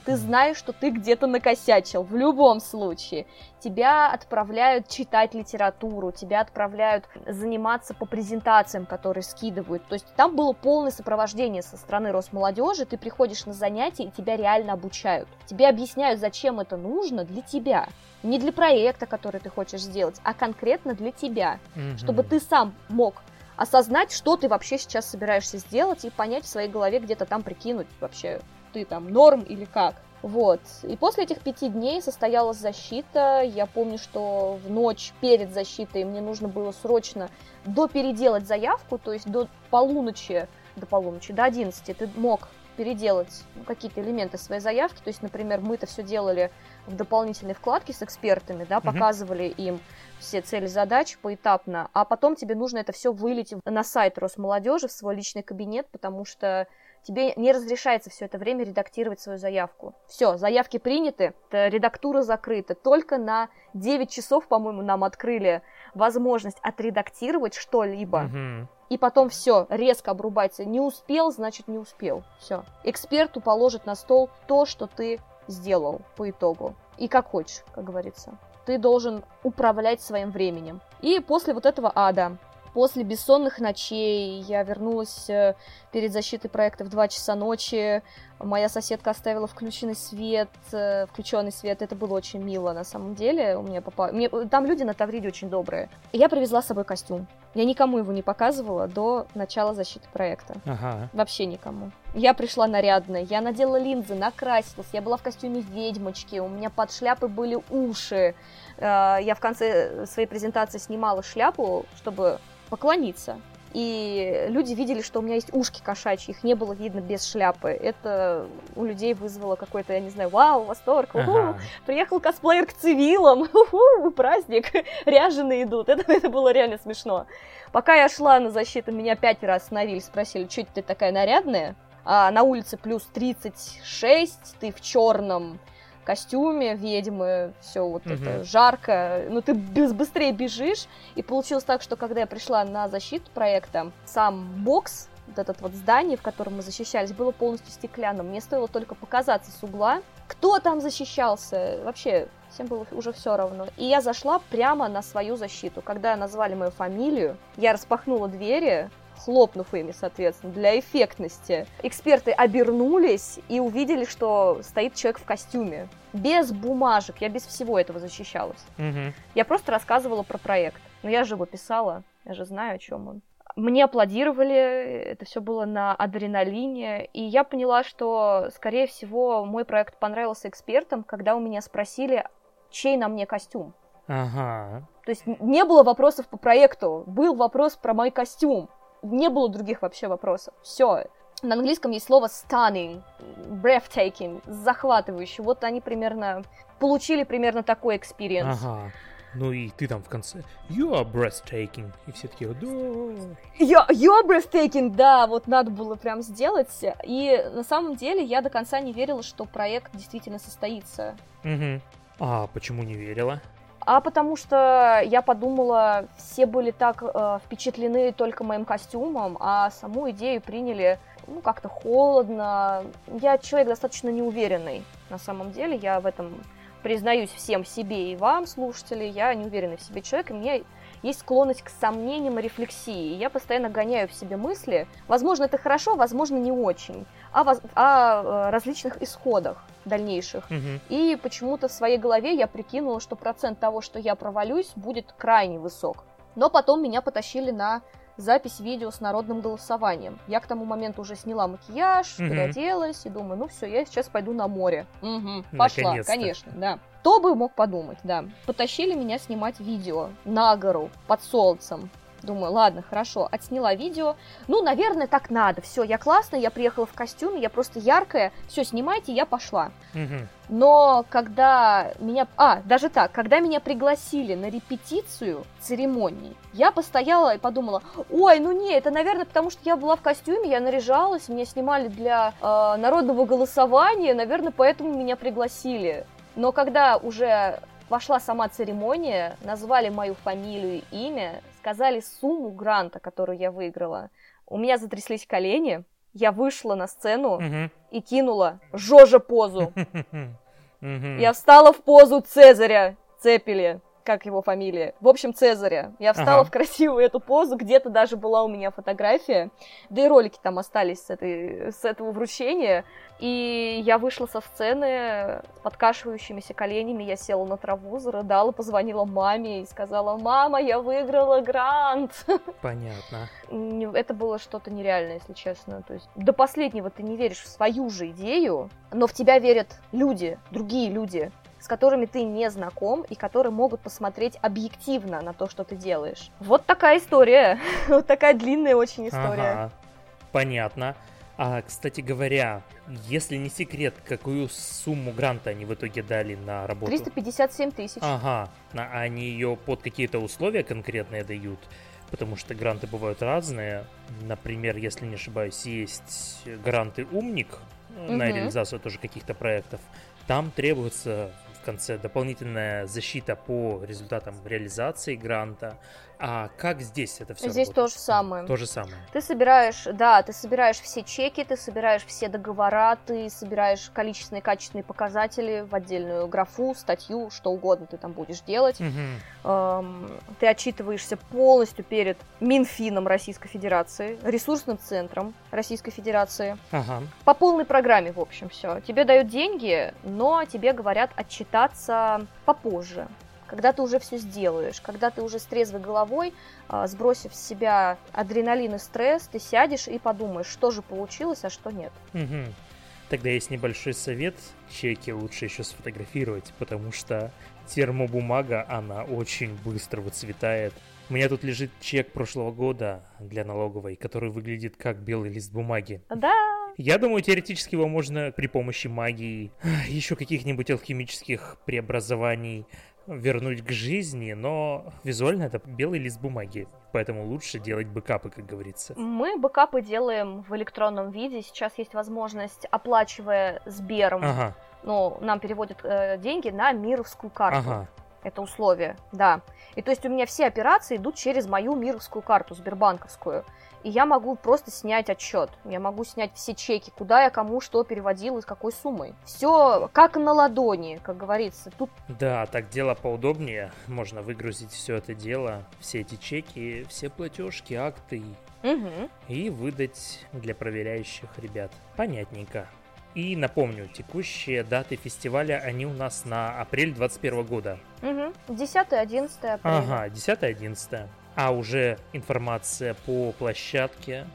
Ты знаешь, что ты где-то накосячил, в любом случае. Тебя отправляют читать литературу, тебя отправляют заниматься по презентациям, которые скидывают. То есть там было полное сопровождение со стороны Росмолодежи, ты приходишь на занятия, и тебя реально обучают. Тебе объясняют, зачем это нужно для тебя. Не для проекта, который ты хочешь сделать, а конкретно для тебя. Mm-hmm. Чтобы ты сам мог осознать, что ты вообще сейчас собираешься сделать и понять в своей голове где-то там прикинуть вообще, ты там норм или как. Вот. И после этих пяти дней состоялась защита. Я помню, что в ночь перед защитой мне нужно было срочно допеределать заявку, то есть до полуночи, до полуночи, до 11 ты мог переделать какие-то элементы своей заявки. То есть, например, мы это все делали в дополнительной вкладке с экспертами, да, показывали им все цели задач поэтапно, а потом тебе нужно это все вылить на сайт Росмолодежи, в свой личный кабинет, потому что тебе не разрешается все это время редактировать свою заявку. Все, заявки приняты, редактура закрыта. Только на 9 часов, по-моему, нам открыли возможность отредактировать что-либо. Угу. И потом все, резко обрубается. Не успел, значит не успел. Все. Эксперту положит на стол то, что ты сделал по итогу. И как хочешь, как говорится. Ты должен управлять своим временем. И после вот этого ада После бессонных ночей я вернулась э, перед защитой проекта в 2 часа ночи. Моя соседка оставила включенный свет, э, включенный свет. Это было очень мило, на самом деле. У меня попало... Мне... Там люди на Тавриде очень добрые. Я привезла с собой костюм. Я никому его не показывала до начала защиты проекта. Ага. Вообще никому. Я пришла нарядная, я надела линзы, накрасилась, я была в костюме ведьмочки, у меня под шляпой были уши. Э, я в конце своей презентации снимала шляпу, чтобы поклониться. И люди видели, что у меня есть ушки кошачьи, их не было видно без шляпы. Это у людей вызвало какой-то, я не знаю, вау, восторг, ага. приехал косплеер к цивилам, уху, праздник, ряженые идут. Это, это было реально смешно. Пока я шла на защиту, меня пять раз остановили, спросили, что ты такая нарядная? А на улице плюс 36, ты в черном, костюме ведьмы, все вот угу. это жарко, ну ты быстрее бежишь, и получилось так, что когда я пришла на защиту проекта, сам бокс, вот этот вот здание, в котором мы защищались, было полностью стеклянным. Мне стоило только показаться с угла, кто там защищался, вообще всем было уже все равно. И я зашла прямо на свою защиту. Когда назвали мою фамилию, я распахнула двери, хлопнув ими, соответственно, для эффектности. Эксперты обернулись и увидели, что стоит человек в костюме. Без бумажек, я без всего этого защищалась. Угу. Я просто рассказывала про проект. Но я же его писала, я же знаю, о чем он. Мне аплодировали, это все было на адреналине, и я поняла, что, скорее всего, мой проект понравился экспертам, когда у меня спросили, чей на мне костюм. Ага. То есть не было вопросов по проекту, был вопрос про мой костюм не было других вообще вопросов. Все. На английском есть слово stunning, breathtaking, захватывающий. Вот они примерно получили примерно такой experience. Ага. Ну и ты там в конце You are breathtaking. И все такие, да. You, you are breathtaking, да, вот надо было прям сделать. И на самом деле я до конца не верила, что проект действительно состоится. Угу. А почему не верила? А потому что я подумала, все были так э, впечатлены только моим костюмом, а саму идею приняли ну, как-то холодно. Я человек достаточно неуверенный, на самом деле, я в этом признаюсь всем себе и вам, слушатели, я неуверенный в себе человек, и мне есть склонность к сомнениям и рефлексии. Я постоянно гоняю в себе мысли. Возможно, это хорошо, возможно, не очень. О, о, о различных исходах дальнейших. Угу. И почему-то в своей голове я прикинула, что процент того, что я провалюсь, будет крайне высок. Но потом меня потащили на запись видео с народным голосованием. Я к тому моменту уже сняла макияж, угу. переоделась и думаю, ну все, я сейчас пойду на море. Угу, пошла, конечно, да. Кто бы мог подумать, да. Потащили меня снимать видео на гору под солнцем. Думаю, ладно, хорошо, отсняла видео. Ну, наверное, так надо. Все, я классная, я приехала в костюме, я просто яркая. Все, снимайте, я пошла. Угу. Но когда меня... А, даже так, когда меня пригласили на репетицию церемонии, я постояла и подумала, ой, ну не, это, наверное, потому что я была в костюме, я наряжалась, меня снимали для э, народного голосования, наверное, поэтому меня пригласили. Но когда уже Вошла сама церемония, назвали мою фамилию и имя, сказали сумму гранта, которую я выиграла. У меня затряслись колени, я вышла на сцену и кинула Жожа позу. Я встала в позу Цезаря Цепели как его фамилия? В общем, Цезаря. Я встала ага. в красивую эту позу, где-то даже была у меня фотография, да и ролики там остались с, этой, с этого вручения. И я вышла со сцены с подкашивающимися коленями, я села на траву, зарыдала, позвонила маме и сказала, мама, я выиграла грант. Понятно. Это было что-то нереальное, если честно. То есть до последнего ты не веришь в свою же идею, но в тебя верят люди, другие люди с которыми ты не знаком и которые могут посмотреть объективно на то, что ты делаешь. Вот такая история. вот такая длинная очень история. Ага. Понятно. А, кстати говоря, если не секрет, какую сумму гранта они в итоге дали на работу? 357 тысяч. Ага, а они ее под какие-то условия конкретные дают? Потому что гранты бывают разные. Например, если не ошибаюсь, есть гранты «Умник», угу. на реализацию тоже каких-то проектов. Там требуется конце дополнительная защита по результатам реализации гранта. А как здесь это все Здесь работает? то же самое. То же самое. Ты собираешь, да, ты собираешь все чеки, ты собираешь все договора, ты собираешь количественные качественные показатели в отдельную графу, статью, что угодно ты там будешь делать. Угу. Эм, ты отчитываешься полностью перед Минфином Российской Федерации, ресурсным центром Российской Федерации. Ага. По полной программе, в общем, все. Тебе дают деньги, но тебе говорят отчитаться попозже когда ты уже все сделаешь, когда ты уже с трезвой головой, а, сбросив с себя адреналин и стресс, ты сядешь и подумаешь, что же получилось, а что нет. Угу. Тогда есть небольшой совет. Чеки лучше еще сфотографировать, потому что термобумага, она очень быстро выцветает. У меня тут лежит чек прошлого года для налоговой, который выглядит как белый лист бумаги. Да. Я думаю, теоретически его можно при помощи магии, еще каких-нибудь алхимических преобразований вернуть к жизни, но визуально это белый лист бумаги, поэтому лучше делать бэкапы, как говорится. Мы бэкапы делаем в электронном виде. Сейчас есть возможность, оплачивая Сбером, ага. ну, нам переводят э, деньги на мировскую карту. Ага. Это условие, да. И то есть у меня все операции идут через мою мировскую карту, сбербанковскую и я могу просто снять отчет. Я могу снять все чеки, куда я кому что переводил и с какой суммой. Все как на ладони, как говорится. Тут... Да, так дело поудобнее. Можно выгрузить все это дело, все эти чеки, все платежки, акты угу. и выдать для проверяющих ребят. Понятненько. И напомню, текущие даты фестиваля, они у нас на апрель 21 года. Угу. 10-11 апреля. Ага, 10-11 а уже информация по площадке,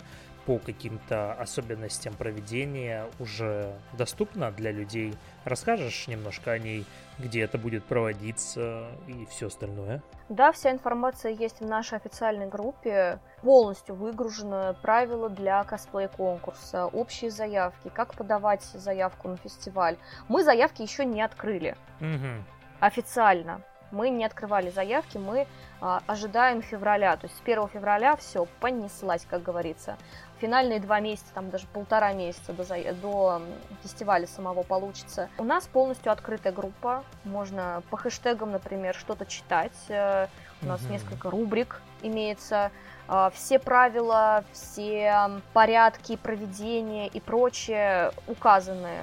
по каким-то особенностям проведения уже доступна для людей. Расскажешь немножко о ней, где это будет проводиться и все остальное? Да, вся информация есть в нашей официальной группе. Полностью выгружены правила для косплей-конкурса, общие заявки, как подавать заявку на фестиваль. Мы заявки еще не открыли. Угу. Официально мы не открывали заявки, мы а, ожидаем февраля. То есть с 1 февраля все, понеслась, как говорится. Финальные два месяца, там даже полтора месяца до, до фестиваля самого получится. У нас полностью открытая группа. Можно по хэштегам, например, что-то читать. Э, у нас угу. несколько рубрик имеется. А, все правила, все порядки проведения и прочее указаны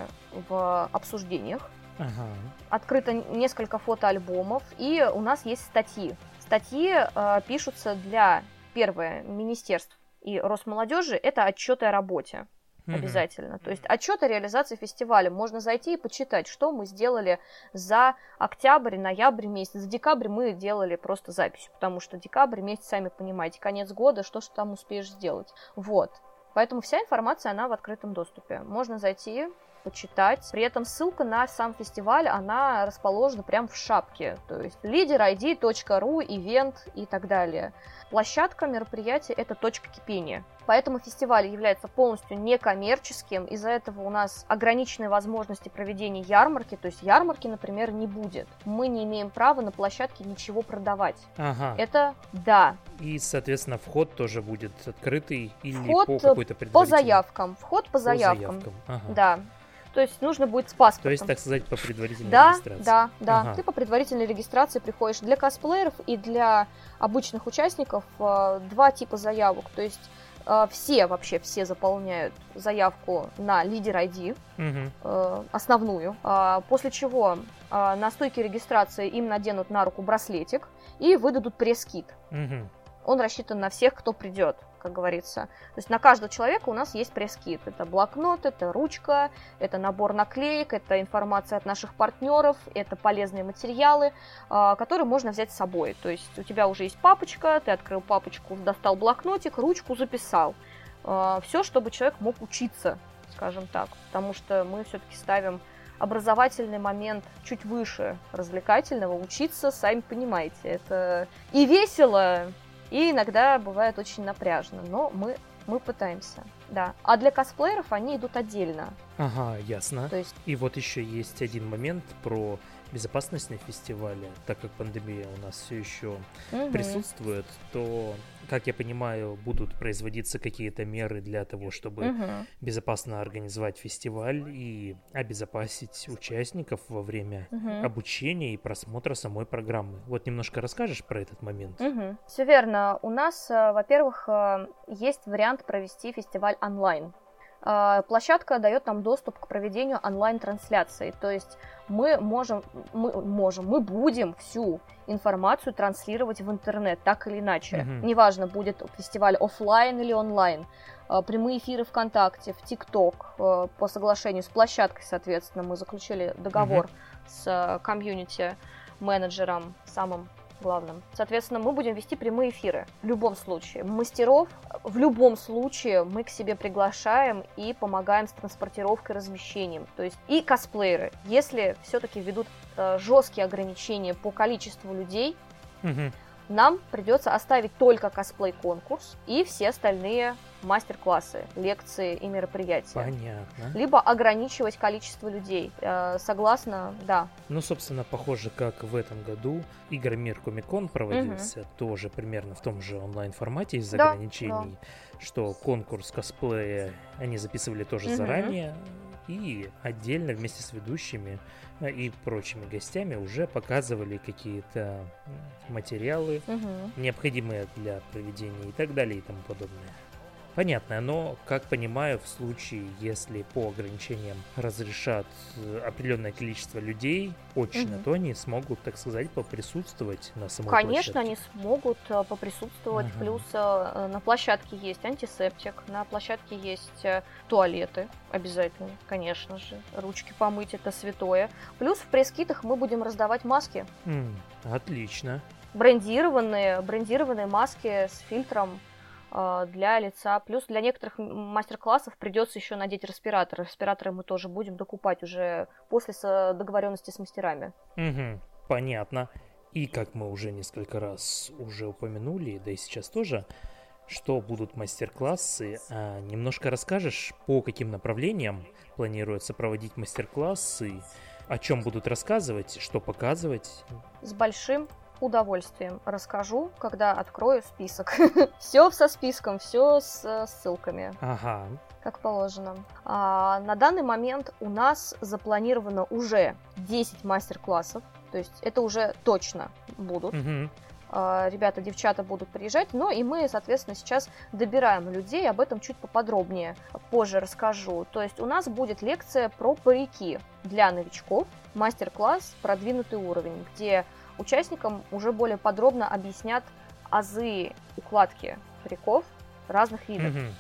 в обсуждениях. Ага. Открыто несколько фотоальбомов, и у нас есть статьи. Статьи э, пишутся для, первое, министерств и Росмолодежи, это отчеты о работе. Обязательно. То есть отчет о реализации фестиваля. Можно зайти и почитать, что мы сделали за октябрь, ноябрь месяц. За декабрь мы делали просто запись, потому что декабрь месяц, сами понимаете, конец года, что ж там успеешь сделать. Вот. Поэтому вся информация, она в открытом доступе. Можно зайти, почитать. При этом ссылка на сам фестиваль, она расположена прямо в шапке. То есть leaderid.ru, ивент и так далее. Площадка мероприятия – это точка кипения. Поэтому фестиваль является полностью некоммерческим. Из-за этого у нас ограниченные возможности проведения ярмарки. То есть ярмарки, например, не будет. Мы не имеем права на площадке ничего продавать. Ага. Это да. И, соответственно, вход тоже будет открытый или вход по какой-то По заявкам. Вход по заявкам. По заявкам. Ага. Да. То есть нужно будет с паспортом. То есть, так сказать, по предварительной да, регистрации. Да, да, ага. Ты по предварительной регистрации приходишь. Для косплееров и для обычных участников э, два типа заявок. То есть э, все вообще все заполняют заявку на лидер ID, угу. э, основную, э, после чего э, на стойке регистрации им наденут на руку браслетик и выдадут пресс-кит. Угу. Он рассчитан на всех, кто придет как говорится. То есть на каждого человека у нас есть пресс-кит. Это блокнот, это ручка, это набор наклеек, это информация от наших партнеров, это полезные материалы, а, которые можно взять с собой. То есть у тебя уже есть папочка, ты открыл папочку, достал блокнотик, ручку записал. А, Все, чтобы человек мог учиться, скажем так. Потому что мы все-таки ставим образовательный момент чуть выше развлекательного, учиться, сами понимаете, это и весело, и иногда бывает очень напряжно, но мы, мы пытаемся, да. А для косплееров они идут отдельно. Ага, ясно. То есть... И вот еще есть один момент про безопасность на фестивале, так как пандемия у нас все еще угу. присутствует, то, как я понимаю, будут производиться какие-то меры для того, чтобы угу. безопасно организовать фестиваль и обезопасить участников во время угу. обучения и просмотра самой программы. Вот немножко расскажешь про этот момент? Угу. Все верно. У нас, э, во-первых, э, есть вариант провести фестиваль онлайн. Э, площадка дает нам доступ к проведению онлайн-трансляции. То есть мы можем, мы можем, мы будем всю информацию транслировать в интернет, так или иначе. Mm-hmm. Неважно, будет фестиваль офлайн или онлайн. Э, прямые эфиры ВКонтакте, в ТикТок, э, по соглашению с площадкой, соответственно, мы заключили договор mm-hmm. с комьюнити менеджером самым главным. Соответственно, мы будем вести прямые эфиры в любом случае. Мастеров в любом случае мы к себе приглашаем и помогаем с транспортировкой, размещением. То есть и косплееры, если все-таки ведут э, жесткие ограничения по количеству людей, угу нам придется оставить только косплей-конкурс и все остальные мастер-классы, лекции и мероприятия. Понятно. Либо ограничивать количество людей. Э, согласно, да. Ну, собственно, похоже, как в этом году Игромир Комикон проводился, угу. тоже примерно в том же онлайн-формате из-за да, ограничений, да. что конкурс косплея они записывали тоже угу. заранее, и отдельно вместе с ведущими и прочими гостями уже показывали какие-то материалы, угу. необходимые для проведения и так далее и тому подобное понятное, но, как понимаю, в случае, если по ограничениям разрешат э, определенное количество людей очно, угу. то они смогут, так сказать, поприсутствовать на самой Конечно, площадке. они смогут э, поприсутствовать. Угу. Плюс э, на площадке есть антисептик, на площадке есть туалеты обязательно, конечно же. Ручки помыть это святое. Плюс в пресс-китах мы будем раздавать маски. М, отлично. Брендированные, брендированные маски с фильтром для лица. Плюс для некоторых мастер-классов придется еще надеть респиратор. Респираторы мы тоже будем докупать уже после договоренности с мастерами. Угу, понятно. И как мы уже несколько раз уже упомянули, да и сейчас тоже, что будут мастер-классы. А, немножко расскажешь, по каким направлениям планируется проводить мастер-классы, о чем будут рассказывать, что показывать? С большим удовольствием расскажу, когда открою список. все со списком, все с ссылками. Ага. Как положено. А, на данный момент у нас запланировано уже 10 мастер-классов. То есть это уже точно будут. Угу. А, ребята, девчата будут приезжать, но и мы, соответственно, сейчас добираем людей, об этом чуть поподробнее позже расскажу. То есть у нас будет лекция про парики для новичков, мастер-класс «Продвинутый уровень», где участникам уже более подробно объяснят азы укладки париков разных видов. Mm-hmm.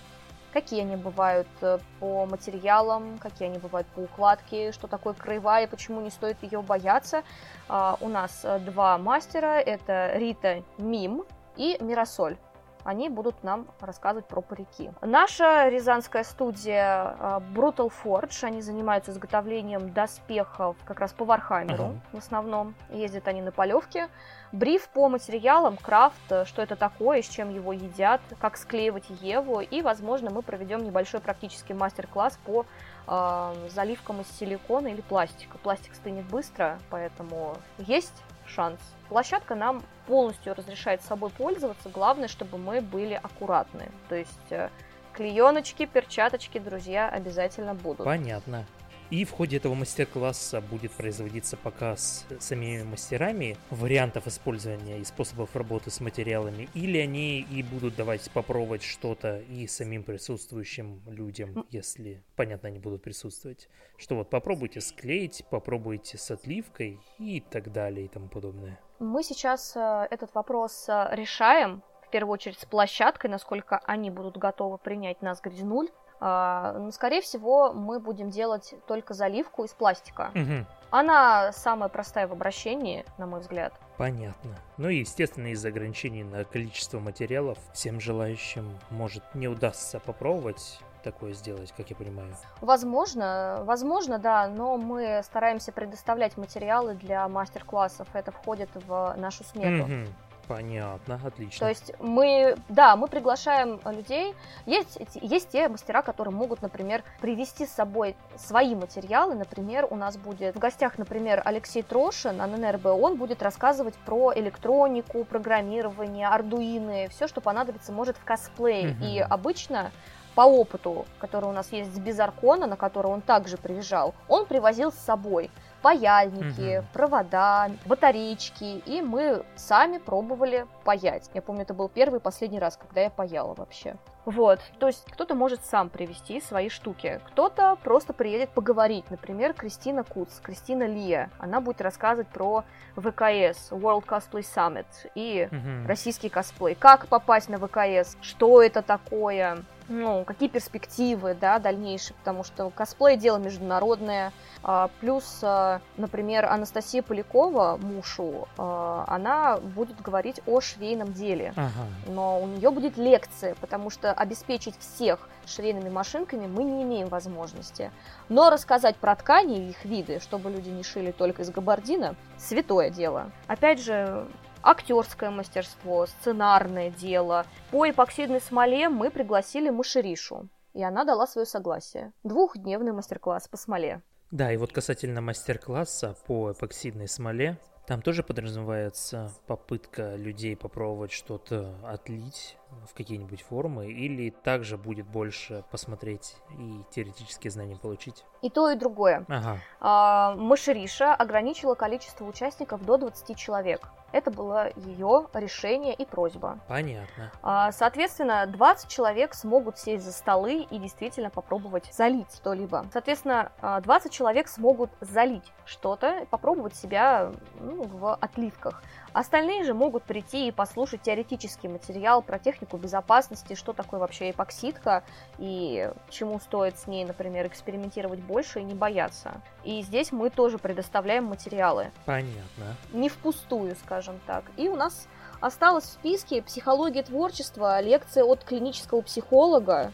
Какие они бывают э, по материалам, какие они бывают по укладке, что такое краевая, почему не стоит ее бояться. Э, у нас э, два мастера, это Рита Мим и Миросоль они будут нам рассказывать про парики. Наша рязанская студия а, Brutal Forge, они занимаются изготовлением доспехов как раз по Вархаммеру uh-huh. в основном. Ездят они на полевке. Бриф по материалам, крафт, что это такое, с чем его едят, как склеивать Еву. И, возможно, мы проведем небольшой практический мастер-класс по э, заливкам из силикона или пластика. Пластик стынет быстро, поэтому есть шанс. Площадка нам полностью разрешает собой пользоваться, главное, чтобы мы были аккуратны. То есть э, клееночки, перчаточки, друзья, обязательно будут. Понятно. И в ходе этого мастер-класса будет производиться показ самими мастерами вариантов использования и способов работы с материалами, или они и будут давать попробовать что-то и самим присутствующим людям, если, понятно, они будут присутствовать. Что вот попробуйте склеить, попробуйте с отливкой и так далее и тому подобное. Мы сейчас э, этот вопрос э, решаем, в первую очередь с площадкой, насколько они будут готовы принять нас грязнуль. А, ну, скорее всего, мы будем делать только заливку из пластика. Угу. Она самая простая в обращении, на мой взгляд. Понятно. Ну и, естественно, из-за ограничений на количество материалов всем желающим может не удастся попробовать такое сделать, как я понимаю. Возможно, возможно, да, но мы стараемся предоставлять материалы для мастер-классов. Это входит в нашу смету. Угу. Понятно, отлично. То есть мы, да, мы приглашаем людей. Есть, есть те мастера, которые могут, например, привести с собой свои материалы. Например, у нас будет в гостях, например, Алексей Трошин, ННРБ. Он будет рассказывать про электронику, программирование, ардуины, все, что понадобится, может, в косплее. Угу. И обычно по опыту, который у нас есть с Безаркона, на который он также приезжал, он привозил с собой паяльники, угу. провода, батареечки, и мы сами пробовали паять. Я помню, это был первый и последний раз, когда я паяла вообще. Вот, то есть кто-то может сам привезти свои штуки, кто-то просто приедет поговорить. Например, Кристина Куц, Кристина Лия. Она будет рассказывать про ВКС, World Cosplay Summit и угу. российский косплей. Как попасть на ВКС, что это такое, ну, какие перспективы, да, дальнейшие, потому что косплей дело международное, а, плюс, а, например, Анастасия Полякова, мушу, а, она будет говорить о швейном деле, ага. но у нее будет лекция, потому что обеспечить всех швейными машинками мы не имеем возможности, но рассказать про ткани и их виды, чтобы люди не шили только из габардина, святое дело. Опять же, актерское мастерство, сценарное дело. По эпоксидной смоле мы пригласили Машеришу, и она дала свое согласие. Двухдневный мастер-класс по смоле. Да, и вот касательно мастер-класса по эпоксидной смоле, там тоже подразумевается попытка людей попробовать что-то отлить в какие-нибудь формы, или также будет больше посмотреть и теоретические знания получить? И то, и другое. Ага. А, Машериша ограничила количество участников до 20 человек. Это было ее решение и просьба. Понятно. А, соответственно, 20 человек смогут сесть за столы и действительно попробовать залить что-либо. Соответственно, 20 а, человек смогут залить что-то, попробовать себя ну, в отливках. Остальные же могут прийти и послушать теоретический материал про технику безопасности, что такое вообще эпоксидка и чему стоит с ней, например, экспериментировать больше и не бояться. И здесь мы тоже предоставляем материалы. Понятно. Не впустую, скажем так. И у нас осталось в списке психология творчества, лекция от клинического психолога,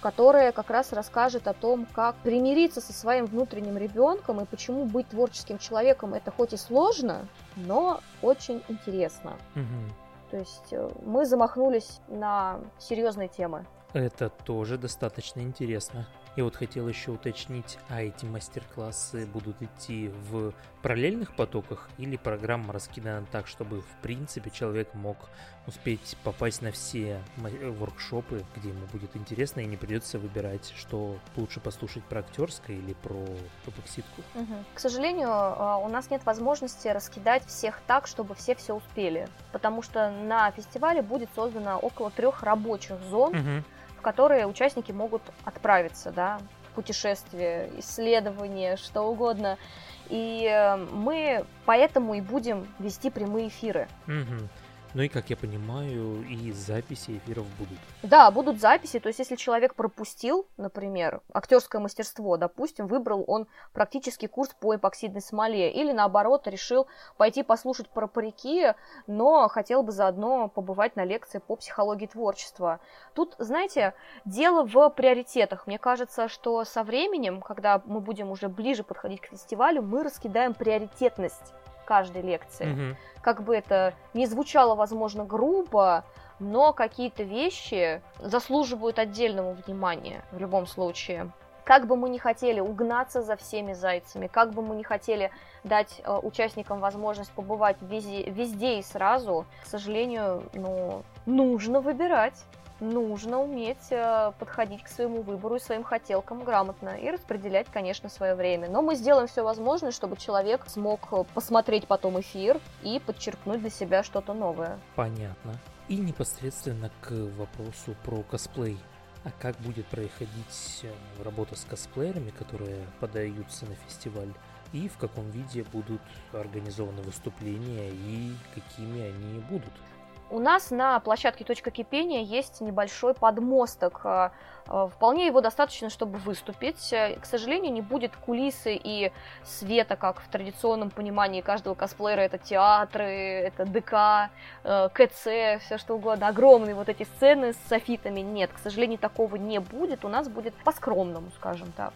которая как раз расскажет о том, как примириться со своим внутренним ребенком и почему быть творческим человеком это хоть и сложно, но очень интересно. Угу. То есть э, мы замахнулись на серьезные темы. Это тоже достаточно интересно. И вот хотел еще уточнить, а эти мастер-классы будут идти в параллельных потоках или программа раскидана так, чтобы в принципе человек мог успеть попасть на все воркшопы, где ему будет интересно и не придется выбирать, что лучше послушать про актерское или про эпоксидку. Угу. К сожалению, а, у нас нет возможности раскидать всех так, чтобы все все успели, потому что на фестивале будет создано около трех рабочих зон, угу которые участники могут отправиться, да, в путешествие, исследование, что угодно. И э, мы поэтому и будем вести прямые эфиры. Угу. Ну и, как я понимаю, и записи эфиров будут. Да, будут записи. То есть, если человек пропустил, например, актерское мастерство, допустим, выбрал он практический курс по эпоксидной смоле, или наоборот, решил пойти послушать про парики, но хотел бы заодно побывать на лекции по психологии творчества. Тут, знаете, дело в приоритетах. Мне кажется, что со временем, когда мы будем уже ближе подходить к фестивалю, мы раскидаем приоритетность каждой лекции. Угу. Как бы это ни звучало, возможно, грубо, но какие-то вещи заслуживают отдельного внимания в любом случае. Как бы мы ни хотели угнаться за всеми зайцами, как бы мы ни хотели дать э, участникам возможность побывать везде, везде и сразу, к сожалению, ну, нужно выбирать. Нужно уметь э, подходить к своему выбору и своим хотелкам грамотно и распределять, конечно, свое время. Но мы сделаем все возможное, чтобы человек смог э, посмотреть потом эфир и подчеркнуть для себя что-то новое. Понятно. И непосредственно к вопросу про косплей. А как будет происходить э, работа с косплеерами, которые подаются на фестиваль? И в каком виде будут организованы выступления и какими они будут? У нас на площадке «Точка кипения» есть небольшой подмосток. Э, э, вполне его достаточно, чтобы выступить. Э, к сожалению, не будет кулисы и света, как в традиционном понимании каждого косплеера. Это театры, это ДК, КЦ, все что угодно. Огромные вот эти сцены с софитами. Нет, к сожалению, такого не будет. У нас будет по-скромному, скажем так.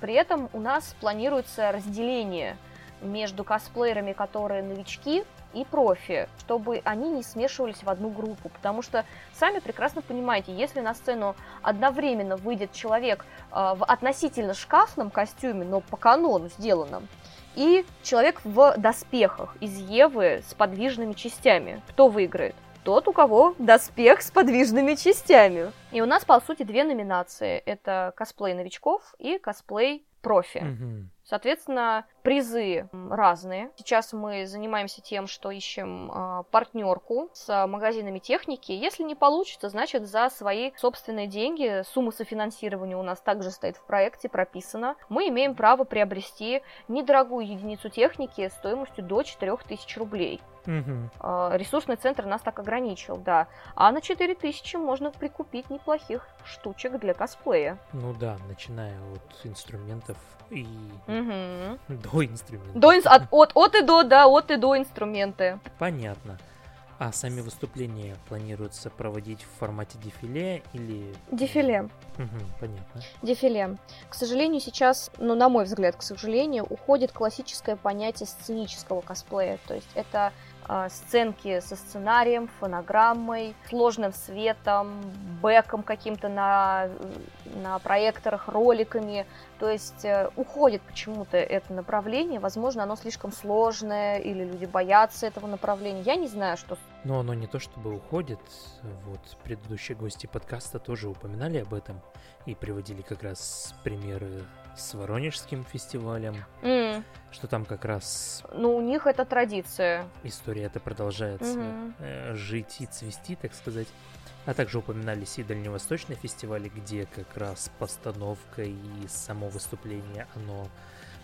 При этом у нас планируется разделение между косплеерами, которые новички, и профи, чтобы они не смешивались в одну группу, потому что сами прекрасно понимаете, если на сцену одновременно выйдет человек э, в относительно шкафном костюме, но по канону сделанном, и человек в доспехах из Евы с подвижными частями, кто выиграет? Тот, у кого доспех с подвижными частями. И у нас, по сути, две номинации. Это косплей новичков и косплей профи. Мгм. Соответственно, призы разные. Сейчас мы занимаемся тем, что ищем э, партнерку с магазинами техники. Если не получится, значит за свои собственные деньги, сумма софинансирования у нас также стоит в проекте, прописана. Мы имеем право приобрести недорогую единицу техники стоимостью до 4000 рублей. Э, Ресурсный центр нас так ограничил, да. А на 4000 можно прикупить неплохих штучек для косплея. Ну да, начиная от инструментов и Мгм. до инструментов. До от, от, от и до, да, от и до инструменты. Понятно. А сами выступления планируется проводить в формате дефиле или... Дефиле. Мгм, понятно. Дефиле. К сожалению, сейчас, ну, на мой взгляд, к сожалению, уходит классическое понятие сценического косплея. То есть это сценки со сценарием, фонограммой, сложным светом, бэком каким-то на, на проекторах, роликами. То есть э, уходит почему-то это направление. Возможно, оно слишком сложное, или люди боятся этого направления. Я не знаю, что... Но оно не то чтобы уходит. Вот предыдущие гости подкаста тоже упоминали об этом и приводили как раз примеры с Воронежским фестивалем, М, что там как раз ну, у них это традиция. история эта продолжается э, жить и цвести, так сказать. А также упоминались и дальневосточные фестивали, где как раз постановка и само выступление, оно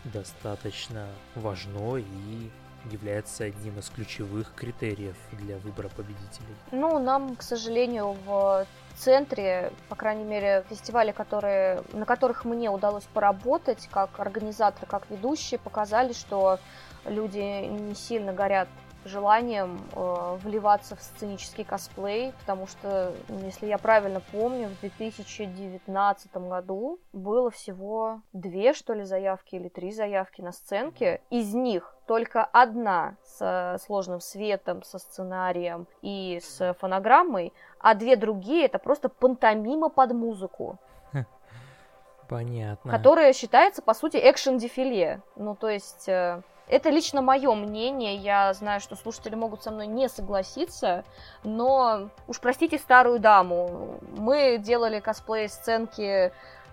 достаточно важно и является одним из ключевых критериев для выбора победителей. Ну, нам, к сожалению, в центре, по крайней мере, фестивали, которые, на которых мне удалось поработать как организатор, как ведущий, показали, что люди не сильно горят желанием э, вливаться в сценический косплей, потому что, если я правильно помню, в 2019 году было всего две, что ли, заявки или три заявки на сценке. Из них только одна с сложным светом, со сценарием и с фонограммой, а две другие это просто пантомима под музыку, Понятно. которая считается, по сути, экшен-дефиле. Ну, то есть... э, Это лично мое мнение, я знаю, что слушатели могут со мной не согласиться, но уж простите старую даму, мы делали косплей-сценки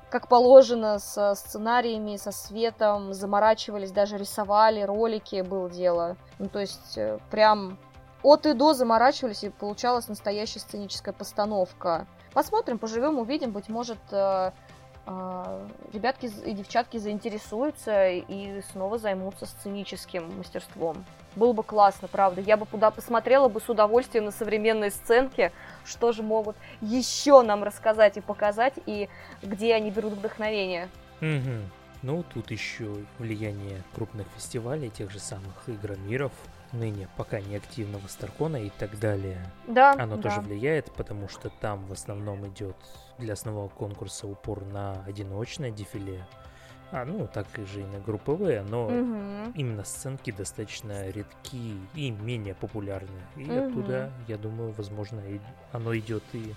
как положено, со сценариями, со светом, заморачивались, даже рисовали, ролики было дело. Ну, то есть, э, прям от и до заморачивались, и получалась настоящая сценическая постановка. Посмотрим, поживем, увидим, быть может, э, ребятки и девчатки заинтересуются и снова займутся сценическим мастерством. Было бы классно, правда. Я бы туда посмотрела бы с удовольствием на современные сценки, что же могут еще нам рассказать и показать, и где они берут вдохновение. Ну, тут еще влияние крупных фестивалей, тех же самых Игромиров, ныне пока не активного Старкона и так далее. Да, Оно да. тоже влияет, потому что там в основном идет для основного конкурса упор на одиночное дефиле. А, ну, так же и на групповые, но Мгм. именно сценки достаточно редки и менее популярны. И Мгм. оттуда, я думаю, возможно, и оно идет и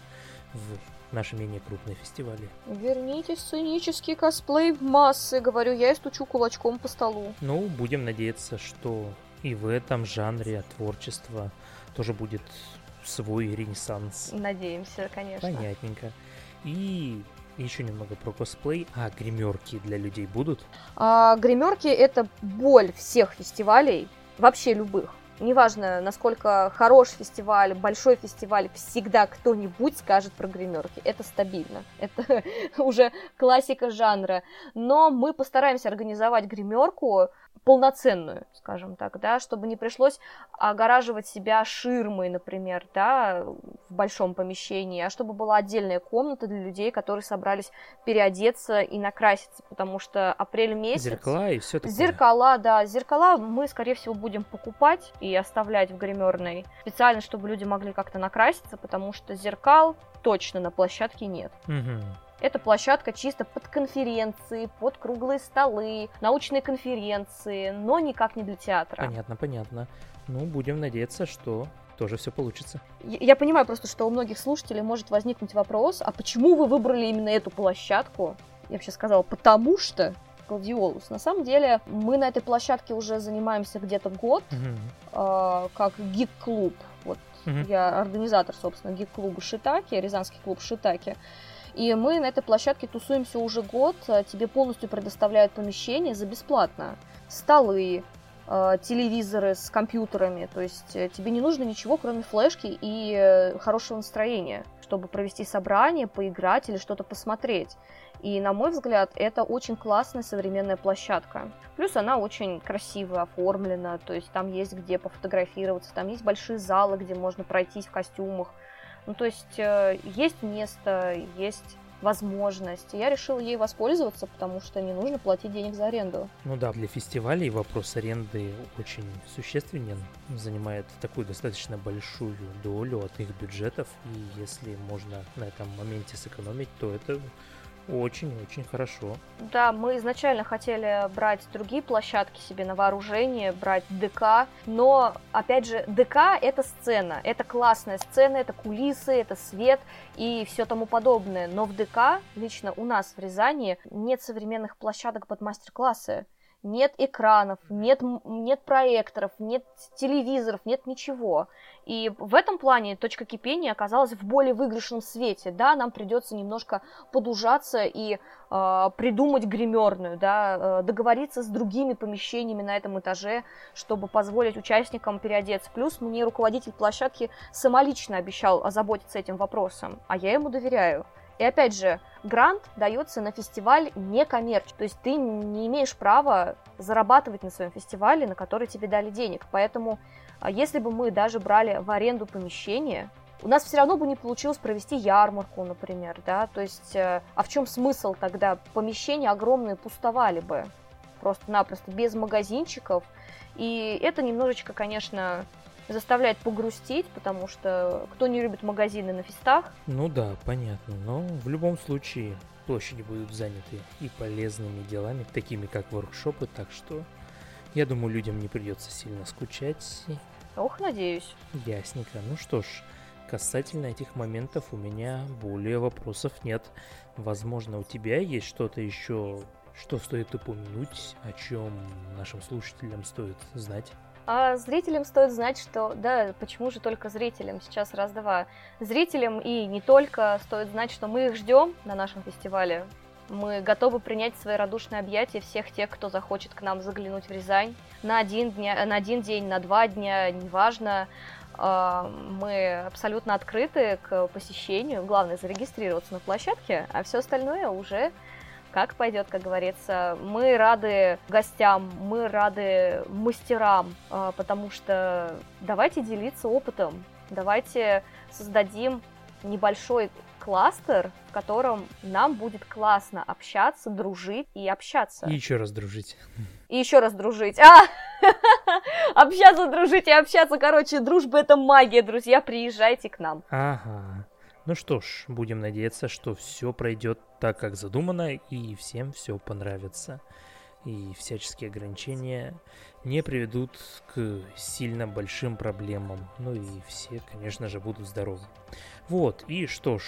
в наши менее крупные фестивали. Верните сценический косплей в массы, говорю я и стучу кулачком по столу. Ну, будем надеяться, что и в этом жанре творчества тоже будет свой ренессанс. Надеемся, конечно. Понятненько. И еще немного про косплей. А гримерки для людей будут? А, гримерки это боль всех фестивалей, вообще любых. Неважно, насколько хорош фестиваль, большой фестиваль, всегда кто-нибудь скажет про гримерки. Это стабильно. Это уже классика жанра. Но мы постараемся организовать гримерку полноценную, скажем так, да, чтобы не пришлось огораживать себя ширмой, например, да, в большом помещении, а чтобы была отдельная комната для людей, которые собрались переодеться и накраситься, потому что апрель месяц... Зеркала и все такое. Зеркала, да, зеркала мы, скорее всего, будем покупать и оставлять в гримерной, специально, чтобы люди могли как-то накраситься, потому что зеркал точно на площадке нет. Угу. Это площадка чисто под конференции, под круглые столы, научные конференции, но никак не для театра. Понятно, понятно. Ну, будем надеяться, что тоже все получится. Я, я понимаю просто, что у многих слушателей может возникнуть вопрос, а почему вы выбрали именно эту площадку? Я вообще сказала, потому что Гладиолус. На самом деле, мы на этой площадке уже занимаемся где-то год, Угу. э, как гик-клуб. Вот Мгм. я организатор, собственно, гик-клуба Шитаки, Рязанский клуб Шитаки. И мы на этой площадке тусуемся уже год. Э, Тебе полностью предоставляют помещение за бесплатно. Столы, э, телевизоры с компьютерами. То есть э, тебе не нужно ничего, кроме флешки и э, хорошего настроения, чтобы провести собрание, поиграть или что-то посмотреть. И, на мой взгляд, это очень классная современная площадка. Плюс она очень красиво оформлена, то есть там есть где пофотографироваться, там есть большие залы, где можно пройтись в костюмах. Ну, то есть э, есть место, есть возможность. Я решила ей воспользоваться, потому что не нужно платить денег за аренду. Ну да, для фестивалей вопрос аренды очень существенен, занимает такую достаточно большую долю от их бюджетов, и если можно на этом моменте сэкономить, то это очень-очень хорошо. Да, мы изначально хотели брать другие площадки себе на вооружение, брать ДК, но, опять же, ДК — это сцена, это классная сцена, это кулисы, это свет и все тому подобное, но в ДК, лично у нас в Рязани, нет современных площадок под мастер-классы. Нет экранов, нет, нет проекторов, нет телевизоров, нет ничего. И в этом плане точка кипения оказалась в более выигрышном свете. Да, нам придется немножко подужаться и э, придумать гримерную, да, э, договориться с другими помещениями на этом этаже, чтобы позволить участникам переодеться. Плюс мне руководитель площадки самолично обещал озаботиться этим вопросом, а я ему доверяю. И опять же, грант дается на фестиваль некоммерческий, то есть ты не имеешь права зарабатывать на своем фестивале, на который тебе дали денег. Поэтому, а, если бы мы даже брали в аренду помещение, у нас все равно бы не получилось провести ярмарку, например, да, то есть, э, а в чем смысл тогда? Помещения огромные пустовали бы, просто-напросто, без магазинчиков, и это немножечко, конечно, заставляет погрустить, потому что кто не любит магазины на фестах, Ну да, понятно, но в любом случае площади будут заняты и полезными делами, такими как воркшопы, так что я думаю, людям не придется сильно скучать. ох, надеюсь. Ясненько. Ну что ж, касательно этих моментов у меня более вопросов нет. Возможно, у тебя есть что-то еще, что стоит упомянуть, о чем нашим слушателям стоит знать. А зрителям стоит знать, что, да, почему же только зрителям, сейчас раз-два. Зрителям и не только стоит знать, что мы их ждем на нашем фестивале. Мы готовы принять свои радушные объятия всех тех, кто захочет к нам заглянуть в Рязань на один, дня, на один день, на два дня, неважно. А, Мы абсолютно открыты к посещению. Главное зарегистрироваться на площадке, а все остальное уже как пойдет, как говорится. Мы рады гостям, мы рады мастерам, а, потому что давайте делиться опытом, давайте создадим небольшой кластер, в котором нам будет классно общаться, дружить и общаться. И еще раз дружить. И еще раз дружить. А! Общаться, дружить и общаться. Короче, дружба это магия, друзья. Приезжайте к нам. Ага. Ну что ж, будем надеяться, что все пройдет так, как задумано, и всем все понравится. И всяческие ограничения не приведут к сильно большим проблемам. Ну и все, конечно же, будут здоровы. Вот, и что ж,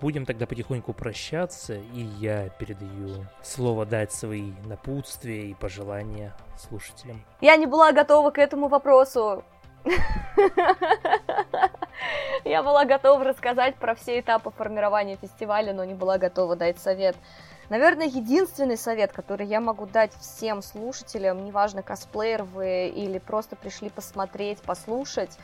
будем тогда потихоньку прощаться, и я передаю слово дать свои напутствия и пожелания слушателям. Я не была готова к этому вопросу. Я была готова рассказать про все этапы формирования фестиваля, но не была готова дать совет. Наверное, единственный совет, который я могу дать всем слушателям, неважно, косплеер вы или просто пришли посмотреть, послушать,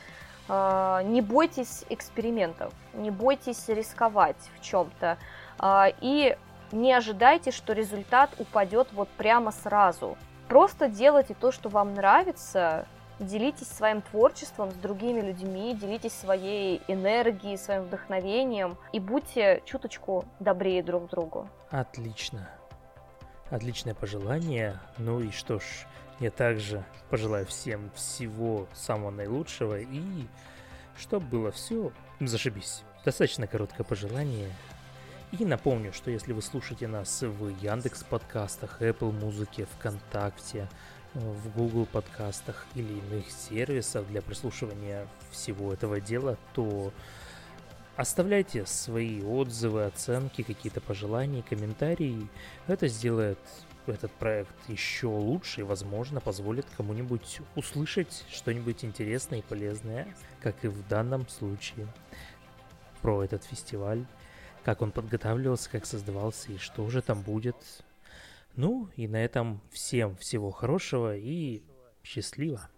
э, не бойтесь экспериментов, не бойтесь рисковать в чем-то э, и не ожидайте, что результат упадет вот прямо сразу. Просто делайте то, что вам нравится, делитесь своим творчеством с другими людьми, делитесь своей энергией, своим вдохновением и будьте чуточку добрее друг к другу. Отлично. Отличное пожелание. Ну и что ж, я также пожелаю всем всего самого наилучшего и чтобы было все зашибись. Достаточно короткое пожелание. И напомню, что если вы слушаете нас в Яндекс подкастах, Apple музыке, ВКонтакте, в Google подкастах или иных сервисах для прослушивания всего этого дела, то оставляйте свои отзывы, оценки, какие-то пожелания, комментарии. Это сделает этот проект еще лучше и, возможно, позволит кому-нибудь услышать что-нибудь интересное и полезное, как и в данном случае, про этот фестиваль, как он подготавливался, как создавался и что же там будет ну и на этом всем всего хорошего и счастливо.